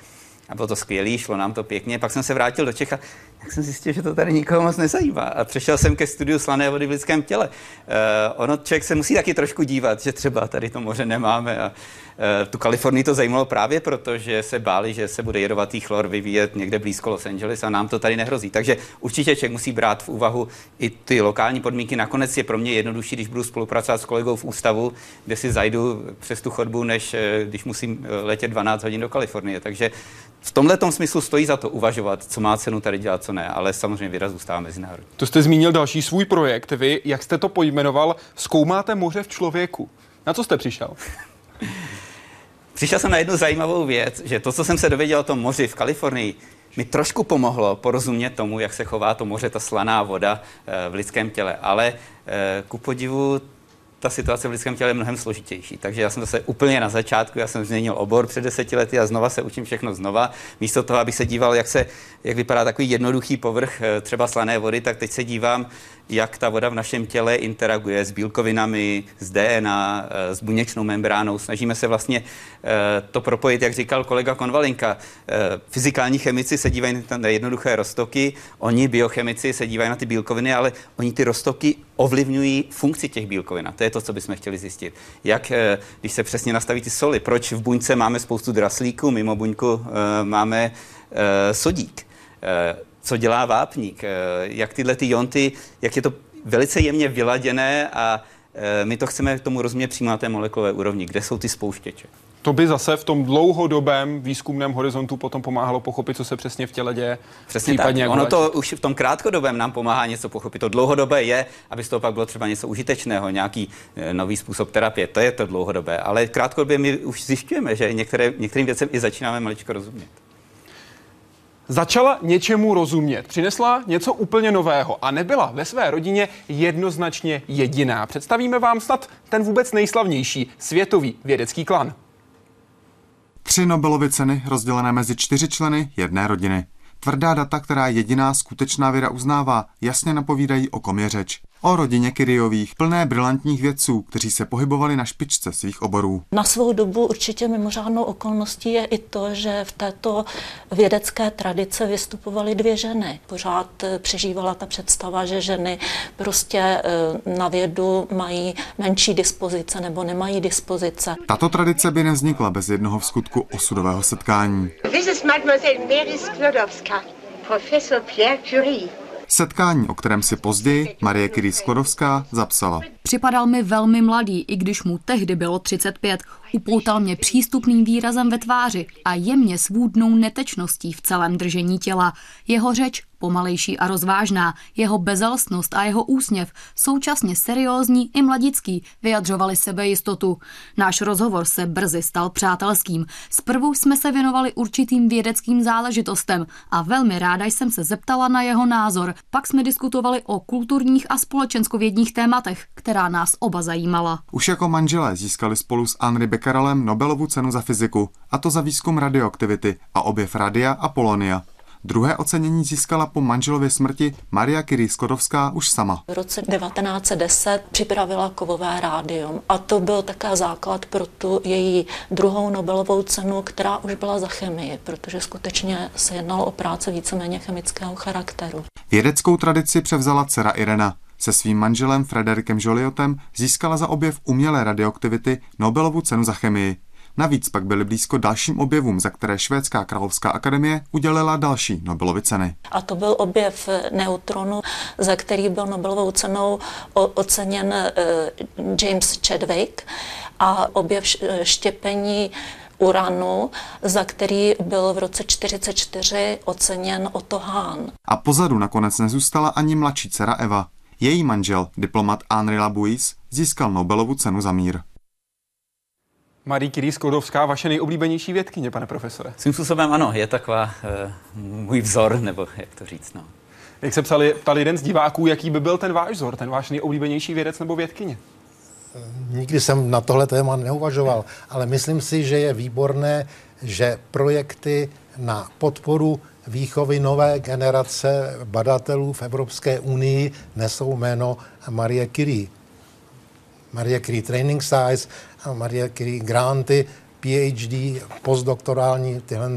a bylo to skvělé, šlo nám to pěkně. Pak jsem se vrátil do Čech a jak jsem zjistil, že to tady nikoho moc nezajímá. A přešel jsem ke studiu slané vody v lidském těle. Uh, ono člověk se musí taky trošku dívat, že třeba tady to moře nemáme. A uh, tu Kalifornii to zajímalo právě proto, že se báli, že se bude jedovatý chlor vyvíjet někde blízko Los Angeles a nám to tady nehrozí. Takže určitě člověk musí brát v úvahu i ty lokální podmínky. Nakonec je pro mě jednodušší, když budu spolupracovat s kolegou v ústavu, kde si zajdu přes tu chodbu, než eh, když musím letět 12 hodin do Kalifornie. Takže v tomhle smyslu stojí za to uvažovat, co má cenu tady dělat, co ne, ale samozřejmě výraz zůstává mezinárodní. To jste zmínil další svůj projekt. Vy, jak jste to pojmenoval, zkoumáte moře v člověku. Na co jste přišel? Přišel jsem na jednu zajímavou věc, že to, co jsem se dověděl o tom moři v Kalifornii, mi trošku pomohlo porozumět tomu, jak se chová to moře, ta slaná voda eh, v lidském těle. Ale eh, ku podivu ta situace v lidském těle je mnohem složitější. Takže já jsem zase úplně na začátku, já jsem změnil obor před deseti lety a znova se učím všechno znova. Místo toho, abych se díval, jak, se, jak vypadá takový jednoduchý povrch eh, třeba slané vody, tak teď se dívám, jak ta voda v našem těle interaguje s bílkovinami, s DNA, eh, s buněčnou membránou. Snažíme se vlastně eh, to propojit, jak říkal kolega Konvalinka. Fyzikální chemici se dívají na jednoduché roztoky, oni biochemici se dívají na ty bílkoviny, ale oni ty roztoky ovlivňují funkci těch bílkovin. A to je to, co bychom chtěli zjistit. Jak, eh, když se přesně nastaví ty soli, proč v buňce máme spoustu draslíků, mimo buňku eh, máme eh, sodík. Co dělá vápník, jak tyhle ty jonty, jak je to velice jemně vyladěné a my to chceme tomu rozumět přímo na té molekulové úrovni, kde jsou ty spouštěče. To by zase v tom dlouhodobém výzkumném horizontu potom pomáhalo pochopit, co se přesně v těle děje. Přesně tak. Ono to už v tom krátkodobém nám pomáhá něco pochopit. To dlouhodobé je, aby z toho pak bylo třeba něco užitečného, nějaký eh, nový způsob terapie. To je to dlouhodobé. Ale krátkodobě my už zjišťujeme, že některé, některým věcem i začínáme maličko rozumět. Začala něčemu rozumět, přinesla něco úplně nového a nebyla ve své rodině jednoznačně jediná. Představíme vám snad ten vůbec nejslavnější světový vědecký klan. Tři Nobelovy ceny rozdělené mezi čtyři členy jedné rodiny. Tvrdá data, která jediná skutečná věda uznává, jasně napovídají o kom je řeč o rodině Kyriových, plné brilantních vědců, kteří se pohybovali na špičce svých oborů. Na svou dobu určitě mimořádnou okolností je i to, že v této vědecké tradice vystupovaly dvě ženy. Pořád eh, přežívala ta představa, že ženy prostě eh, na vědu mají menší dispozice nebo nemají dispozice. Tato tradice by nevznikla bez jednoho v skutku osudového setkání. This is Mademoiselle Mary Sklodowska, profesor Pierre Curie. Setkání, o kterém si později Marie Curie Sklodovská zapsala. Připadal mi velmi mladý, i když mu tehdy bylo 35. Upoutal mě přístupným výrazem ve tváři a jemně svůdnou netečností v celém držení těla. Jeho řeč pomalejší a rozvážná, jeho bezelstnost a jeho úsměv, současně seriózní i mladický, vyjadřovali sebejistotu. Náš rozhovor se brzy stal přátelským. Zprvu jsme se věnovali určitým vědeckým záležitostem a velmi ráda jsem se zeptala na jeho názor. Pak jsme diskutovali o kulturních a společenskovědních tématech, která nás oba zajímala. Už jako manželé získali spolu s Henry Becquerelem Nobelovu cenu za fyziku, a to za výzkum radioaktivity a objev radia a polonia. Druhé ocenění získala po manželově smrti Maria Curie Skodovská už sama. V roce 1910 připravila kovové rádium a to byl také základ pro tu její druhou Nobelovou cenu, která už byla za chemii, protože skutečně se jednalo o práce víceméně chemického charakteru. Vědeckou tradici převzala dcera Irena. Se svým manželem Frederikem Joliotem získala za objev umělé radioaktivity Nobelovu cenu za chemii. Navíc pak byly blízko dalším objevům, za které Švédská královská akademie udělila další Nobelovy ceny. A to byl objev neutronu, za který byl Nobelovou cenou oceněn eh, James Chadwick a objev štěpení uranu, za který byl v roce 1944 oceněn Otto Hahn. A pozadu nakonec nezůstala ani mladší dcera Eva. Její manžel, diplomat Henri Labouis, získal Nobelovu cenu za mír. Marie Curie Sklodovská, vaše nejoblíbenější vědkyně, pane profesore? Svým způsobem ano, je taková uh, můj vzor, nebo jak to říct. No. Jak se psali, ptal jeden z diváků, jaký by byl ten váš vzor, ten váš nejoblíbenější vědec nebo vědkyně? Nikdy jsem na tohle téma neuvažoval, ale myslím si, že je výborné, že projekty na podporu výchovy nové generace badatelů v Evropské unii nesou jméno Marie Curie. Marie Curie Training Size, Marie Curie Granty, PhD, postdoktorální tyhle.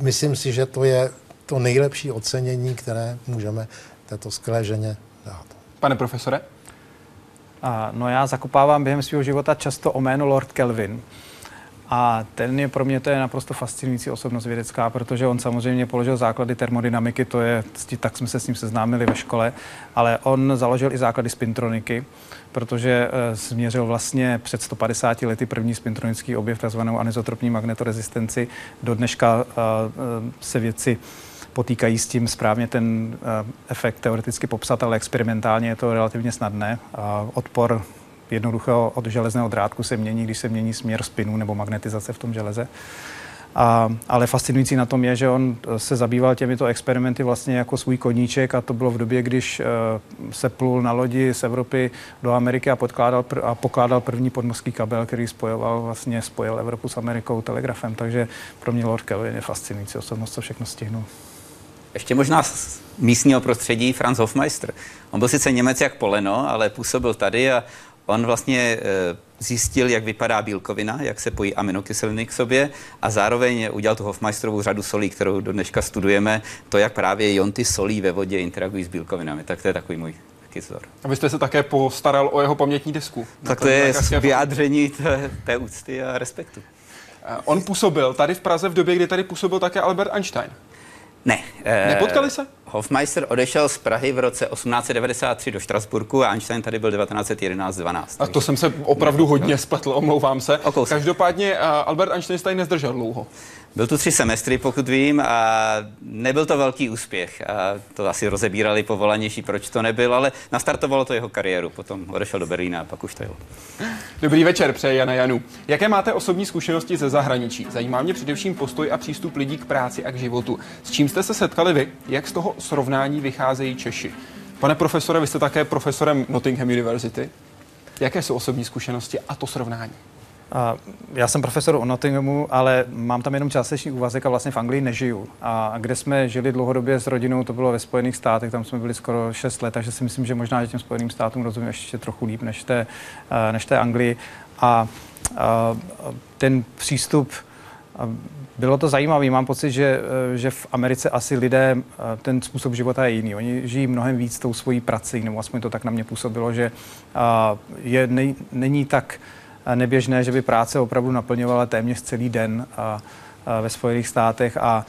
Myslím si, že to je to nejlepší ocenění, které můžeme této skvělé ženě dát. Pane profesore? A, no já zakopávám během svého života často o jméno Lord Kelvin. A ten je pro mě to je naprosto fascinující osobnost vědecká, protože on samozřejmě položil základy termodynamiky, to je, tak jsme se s ním seznámili ve škole, ale on založil i základy spintroniky, protože změřil vlastně před 150 lety první spintronický objev, takzvanou anizotropní magnetorezistenci. Do dneška e, se věci potýkají s tím správně ten efekt teoreticky popsat, ale experimentálně je to relativně snadné. Odpor jednoduchého od železného drátku se mění, když se mění směr spinu nebo magnetizace v tom železe. A, ale fascinující na tom je, že on se zabýval těmito experimenty vlastně jako svůj koníček a to bylo v době, když uh, se plul na lodi z Evropy do Ameriky a, podkládal pr- a pokládal první podmořský kabel, který spojoval vlastně spojil Evropu s Amerikou telegrafem. Takže pro mě Lord Kelvin je fascinující osobnost, co všechno stihnul. Ještě možná z místního prostředí Franz Hofmeister. On byl sice Němec jak poleno, ale působil tady a On vlastně eh, zjistil, jak vypadá bílkovina, jak se pojí aminokyseliny k sobě a zároveň udělal tu Hofmeisterovou řadu solí, kterou do dneška studujeme, to, jak právě ionty solí ve vodě interagují s bílkovinami. Tak to je takový můj vzor. A vy jste se také postaral o jeho pamětní desku. Tak to je vyjádření té, té úcty a respektu. On působil tady v Praze v době, kdy tady působil také Albert Einstein. Ne. Eh, Nepotkali se? Hofmeister odešel z Prahy v roce 1893 do Štrasburku a Einstein tady byl 1911-12. A to jsem se opravdu hodně spletl, omlouvám se. Každopádně uh, Albert Einstein tady nezdržel dlouho. Byl tu tři semestry, pokud vím, a nebyl to velký úspěch. A to asi rozebírali povolanější, proč to nebyl, ale nastartovalo to jeho kariéru. Potom odešel do Berlína a pak už to jel. Dobrý večer, přeje Jana Janu. Jaké máte osobní zkušenosti ze zahraničí? Zajímá mě především postoj a přístup lidí k práci a k životu. S čím jste se setkali vy? Jak z toho srovnání vycházejí Češi? Pane profesore, vy jste také profesorem Nottingham University. Jaké jsou osobní zkušenosti a to srovnání? Já jsem profesor u Nottinghamu, ale mám tam jenom částečný úvazek a vlastně v Anglii nežiju. A kde jsme žili dlouhodobě s rodinou, to bylo ve Spojených státech, tam jsme byli skoro 6 let, takže si myslím, že možná že těm Spojeným státům rozumím ještě trochu líp než té, než té Anglii. A, a ten přístup bylo to zajímavé. Mám pocit, že, že v Americe asi lidé, ten způsob života je jiný. Oni žijí mnohem víc tou svojí prací, nebo aspoň to tak na mě působilo, že je, ne, není tak neběžné, že by práce opravdu naplňovala téměř celý den a, a ve Spojených státech a, a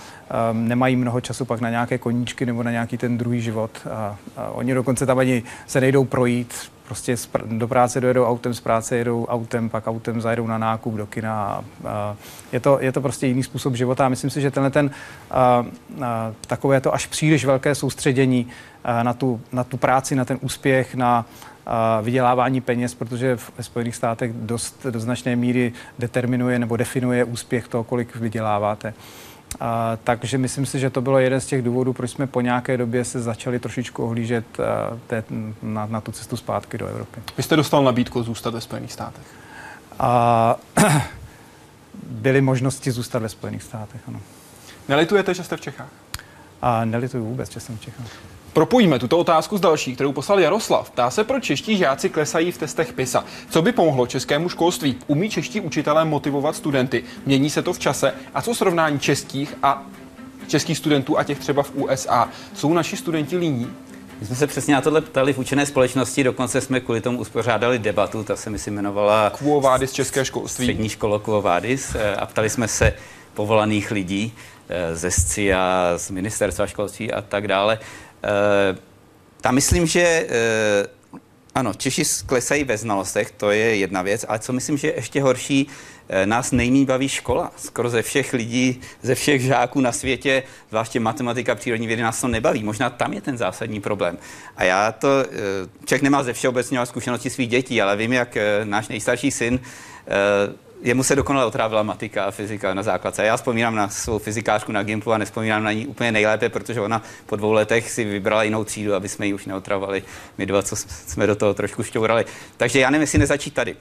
nemají mnoho času pak na nějaké koníčky nebo na nějaký ten druhý život. A, a oni dokonce tam ani se nejdou projít, prostě do práce dojedou autem, z práce jedou autem, pak autem zajedou na nákup do kina. Je, to, je to prostě jiný způsob života a myslím si, že tenhle ten takové to až příliš velké soustředění na, tu, na tu práci, na ten úspěch, na vydělávání peněz, protože ve Spojených státech dost do značné míry determinuje nebo definuje úspěch toho, kolik vyděláváte. A, takže myslím si, že to bylo jeden z těch důvodů, proč jsme po nějaké době se začali trošičku ohlížet a, té, na, na tu cestu zpátky do Evropy. Vy jste dostal nabídku zůstat ve Spojených státech? A, byly možnosti zůstat ve Spojených státech, ano. Nelitujete, že jste v Čechách? A nelituju vůbec, že jsem v Čechách. Propojíme tuto otázku s další, kterou poslal Jaroslav. Ptá se, proč čeští žáci klesají v testech PISA. Co by pomohlo českému školství? Umí čeští učitelé motivovat studenty? Mění se to v čase? A co srovnání českých a českých studentů a těch třeba v USA? Jsou naši studenti líní? My jsme se přesně na tohle ptali v učené společnosti, dokonce jsme kvůli tomu uspořádali debatu, ta se mi si jmenovala Quo Vadis České školství. Střední škola Quo Vadis eh, a ptali jsme se povolaných lidí eh, ze SCIA, z ministerstva školství a tak dále. Eh, tam myslím, že ano, Češi klesají ve znalostech, to je jedna věc, ale co myslím, že je ještě horší, Eh, nás nejméně baví škola. Skoro ze všech lidí, ze všech žáků na světě, zvláště matematika, přírodní vědy, nás to nebaví. Možná tam je ten zásadní problém. A já to, eh, člověk nemá ze všeobecně zkušenosti svých dětí, ale vím, jak eh, náš nejstarší syn jemu se dokonale otrávila matika a fyzika na základce. Já vzpomínám na svou fyzikářku na Gimplu a nespomínám na ní úplně nejlépe, protože ona po dvou letech si vybrala jinou třídu, aby jsme ji už neotravovali my dva, co jsme do toho trošku šťourali. Takže já nevím, jestli nezačít tady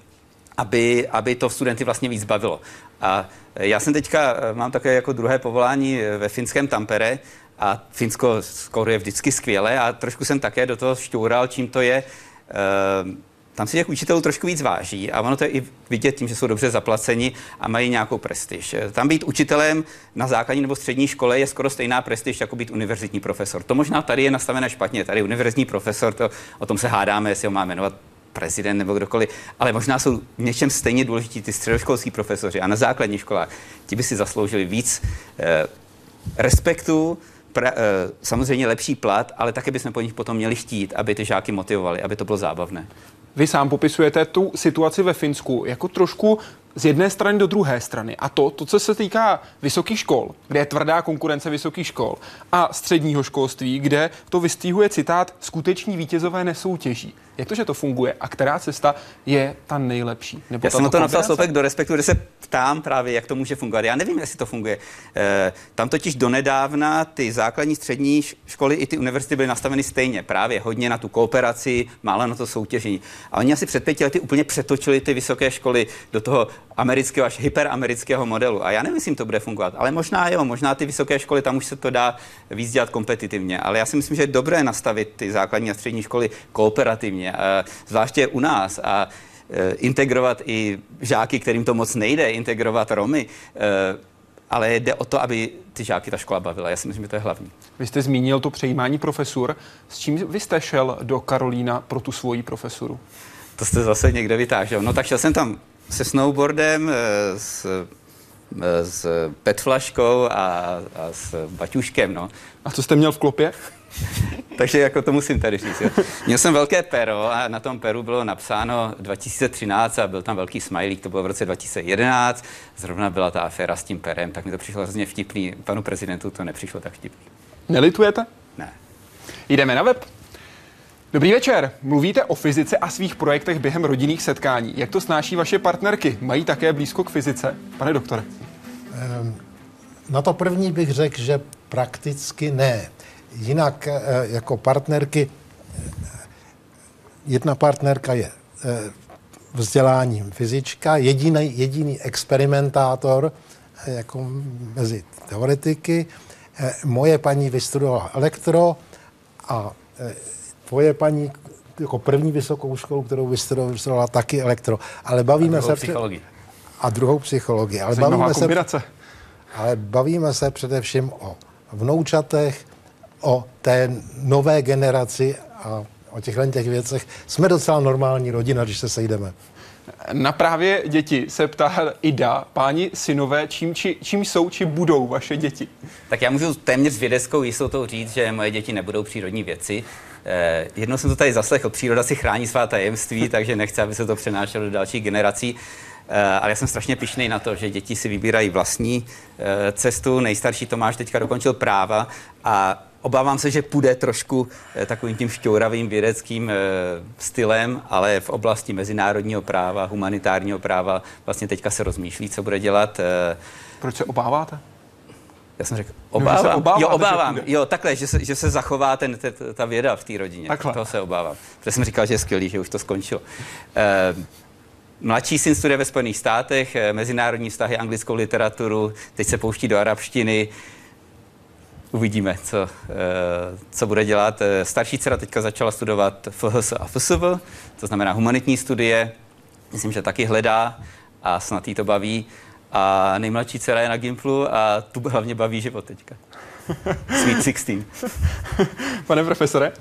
aby, aby to studenty vlastně víc bavilo. A já jsem teďka, eh, mám také jako druhé povolání eh, ve finském Tampere a Finsko skoro je vždycky skvělé a trošku jsem také do toho šťoural, čím to je. Ehm, tam si těch učitelů trošku víc váží a ono to je i vidět tím, že jsou dobře zaplaceni a mají nějakou prestiž. Eh, tam být učitelem na základní nebo střední škole je skoro stejná prestiž, jako být univerzitní profesor. To možná tady je nastavené špatně. Tady univerzitní profesor, to, o tom se hádáme, jestli ho má jmenovat prezident nebo kdokoliv, ale možná jsou v něčem stejně důležití ty středoškolský profesoři a na základních školách. Ti by si zasloužili víc eh, respektu, pra, eh, samozřejmě lepší plat, ale také bychom po nich potom měli chtít, aby ty žáky motivovali, aby to bylo zábavné. Vy sám popisujete tu situaci ve Finsku jako trošku z jedné strany do druhé strany. A to, to, co se týká vysokých škol, kde je tvrdá konkurence vysokých škol, a středního školství, kde to vystihuje citát skuteční vítězové nesoutěží. Jak to, že to funguje a která cesta je ta nejlepší? Nebo Já jsem to napsal slovek do respektu, kde se ptám právě, jak to může fungovat. Já nevím, jestli to funguje. E, tam totiž donedávna ty základní střední školy i ty univerzity byly nastaveny stejně. Právě hodně na tu kooperaci, málo na to soutěžení. A oni asi před pěti lety úplně přetočili ty vysoké školy do toho amerického až hyperamerického modelu. A já nevím, jestli to bude fungovat, ale možná jo, možná ty vysoké školy, tam už se to dá víc dělat kompetitivně. Ale já si myslím, že je dobré nastavit ty základní a střední školy kooperativně, zvláště u nás. A e, integrovat i žáky, kterým to moc nejde, integrovat Romy, e, ale jde o to, aby ty žáky ta škola bavila. Já si myslím, že to je hlavní. Vy jste zmínil to přejímání profesur. S čím vy jste šel do Karolína pro tu svoji profesuru? To jste zase někde vytážel. No tak šel jsem tam se snowboardem, eh, s, s petflaškou a, a s baťuškem. No. A co jste měl v klopě? Takže jako to musím tady říct. Jo. Měl jsem velké pero a na tom peru bylo napsáno 2013 a byl tam velký smajlík, to bylo v roce 2011. Zrovna byla ta aféra s tím perem, tak mi to přišlo hrozně vtipný. Panu prezidentu to nepřišlo tak vtipný. Nelitujete? Ne. Jdeme na web. Dobrý večer. Mluvíte o fyzice a svých projektech během rodinných setkání. Jak to snáší vaše partnerky? Mají také blízko k fyzice? Pane doktore. Ehm, na to první bych řekl, že prakticky ne. Jinak eh, jako partnerky, jedna partnerka je eh, vzděláním fyzička, jediný, jediný experimentátor eh, jako mezi teoretiky. Moje paní vystudovala elektro a tvoje paní jako první vysokou školu, kterou vystudovala taky elektro. Ale bavíme a se... psychologii. A druhou psychologii. Ale bavíme se, ale bavíme se především o vnoučatech, o té nové generaci a o těchto těch věcech. Jsme docela normální rodina, když se sejdeme. Na právě děti se ptá Ida, páni synové, čím, či, čím jsou či budou vaše děti? Tak já můžu téměř s vědeckou jistotou říct, že moje děti nebudou přírodní věci. Eh, jednou jsem to tady zaslechl, příroda si chrání svá tajemství, takže nechce, aby se to přenášelo do dalších generací. Eh, ale já jsem strašně pišný na to, že děti si vybírají vlastní eh, cestu. Nejstarší Tomáš teďka dokončil práva a obávám se, že půjde trošku eh, takovým tím šťouravým vědeckým stylem, ale v oblasti mezinárodního práva, humanitárního práva vlastně teďka se rozmýšlí, co bude dělat. Proč se obáváte? Já jsem řekl, obávám. No, obává, jo, obávám. Jo, takhle, že se, že se zachová ten, ta věda v té rodině. Takhle. Toho se obávám. Protože jsem říkal, že je skvělý, že už to skončilo. Mladší syn studuje ve Spojených státech, eh, mezinárodní vztahy, anglickou literaturu, teď se pouští do arabštiny. Uvidíme, co, eh, co bude dělat. Eh, starší dcera teďka začala studovat FHS a FSV, to znamená humanitní studie. Myslím, že taky hledá a snad jí to baví. A nejmladší dcera je na Gimplu a tu hlavně baví život teďka. Sweet 16. Pane profesore?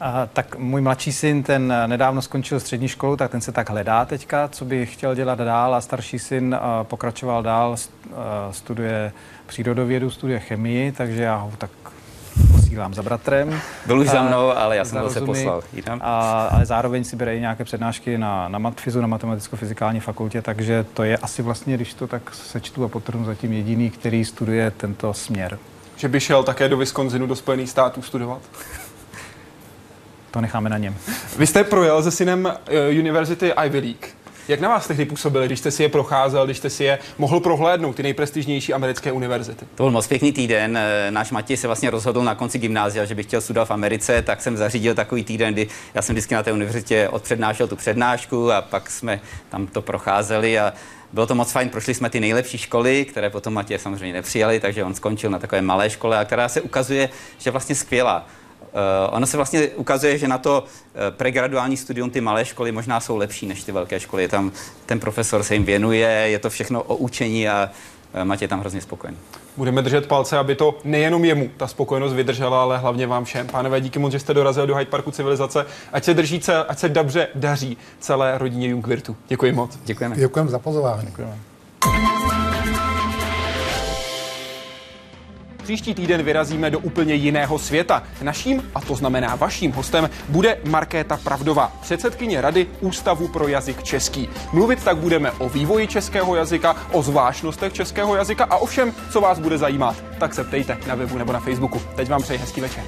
A, tak můj mladší syn, ten nedávno skončil střední školu, tak ten se tak hledá teďka, co by chtěl dělat dál a starší syn a, pokračoval dál, a, studuje přírodovědu, studuje chemii, takže já ho tak posílám za bratrem. Byl už za mnou, ale já jsem ho se poslal jinam. A, ale zároveň si bere i nějaké přednášky na, na matfizu, na matematicko-fyzikální fakultě, takže to je asi vlastně, když to tak sečtu a potrhnu zatím jediný, který studuje tento směr. Že by šel také do Wisconsinu, do Spojených států studovat? To necháme na něm. Vy jste projel se synem uh, University Ivy League. Jak na vás tehdy působili, když jste si je procházel, když jste si je mohl prohlédnout, ty nejprestižnější americké univerzity? To byl moc pěkný týden. Eh, náš Matěj se vlastně rozhodl na konci gymnázia, že by chtěl studovat v Americe, tak jsem zařídil takový týden, kdy já jsem vždycky na té univerzitě odpřednášel tu přednášku a pak jsme tam to procházeli a bylo to moc fajn, prošli jsme ty nejlepší školy, které potom Matěj samozřejmě nepřijali, takže on skončil na takové malé škole, a která se ukazuje, že vlastně skvělá. Uh, ono se vlastně ukazuje, že na to uh, pregraduální studium ty malé školy možná jsou lepší než ty velké školy. Je tam ten profesor se jim věnuje, je to všechno o učení a uh, Matěj tam hrozně spokojen. Budeme držet palce, aby to nejenom jemu ta spokojenost vydržela, ale hlavně vám všem. Pánové, díky moc, že jste dorazil do Hyde Parku civilizace. Ať se drží, ať se dobře daří celé rodině Jungwirtu. Děkuji moc. Děkujeme. Děkujeme za pozvání. Děkujeme. Příští týden vyrazíme do úplně jiného světa. Naším, a to znamená vaším hostem, bude Markéta Pravdová, předsedkyně Rady Ústavu pro jazyk český. Mluvit tak budeme o vývoji českého jazyka, o zvláštnostech českého jazyka a o všem, co vás bude zajímat. Tak se ptejte na webu nebo na Facebooku. Teď vám přeji hezký večer.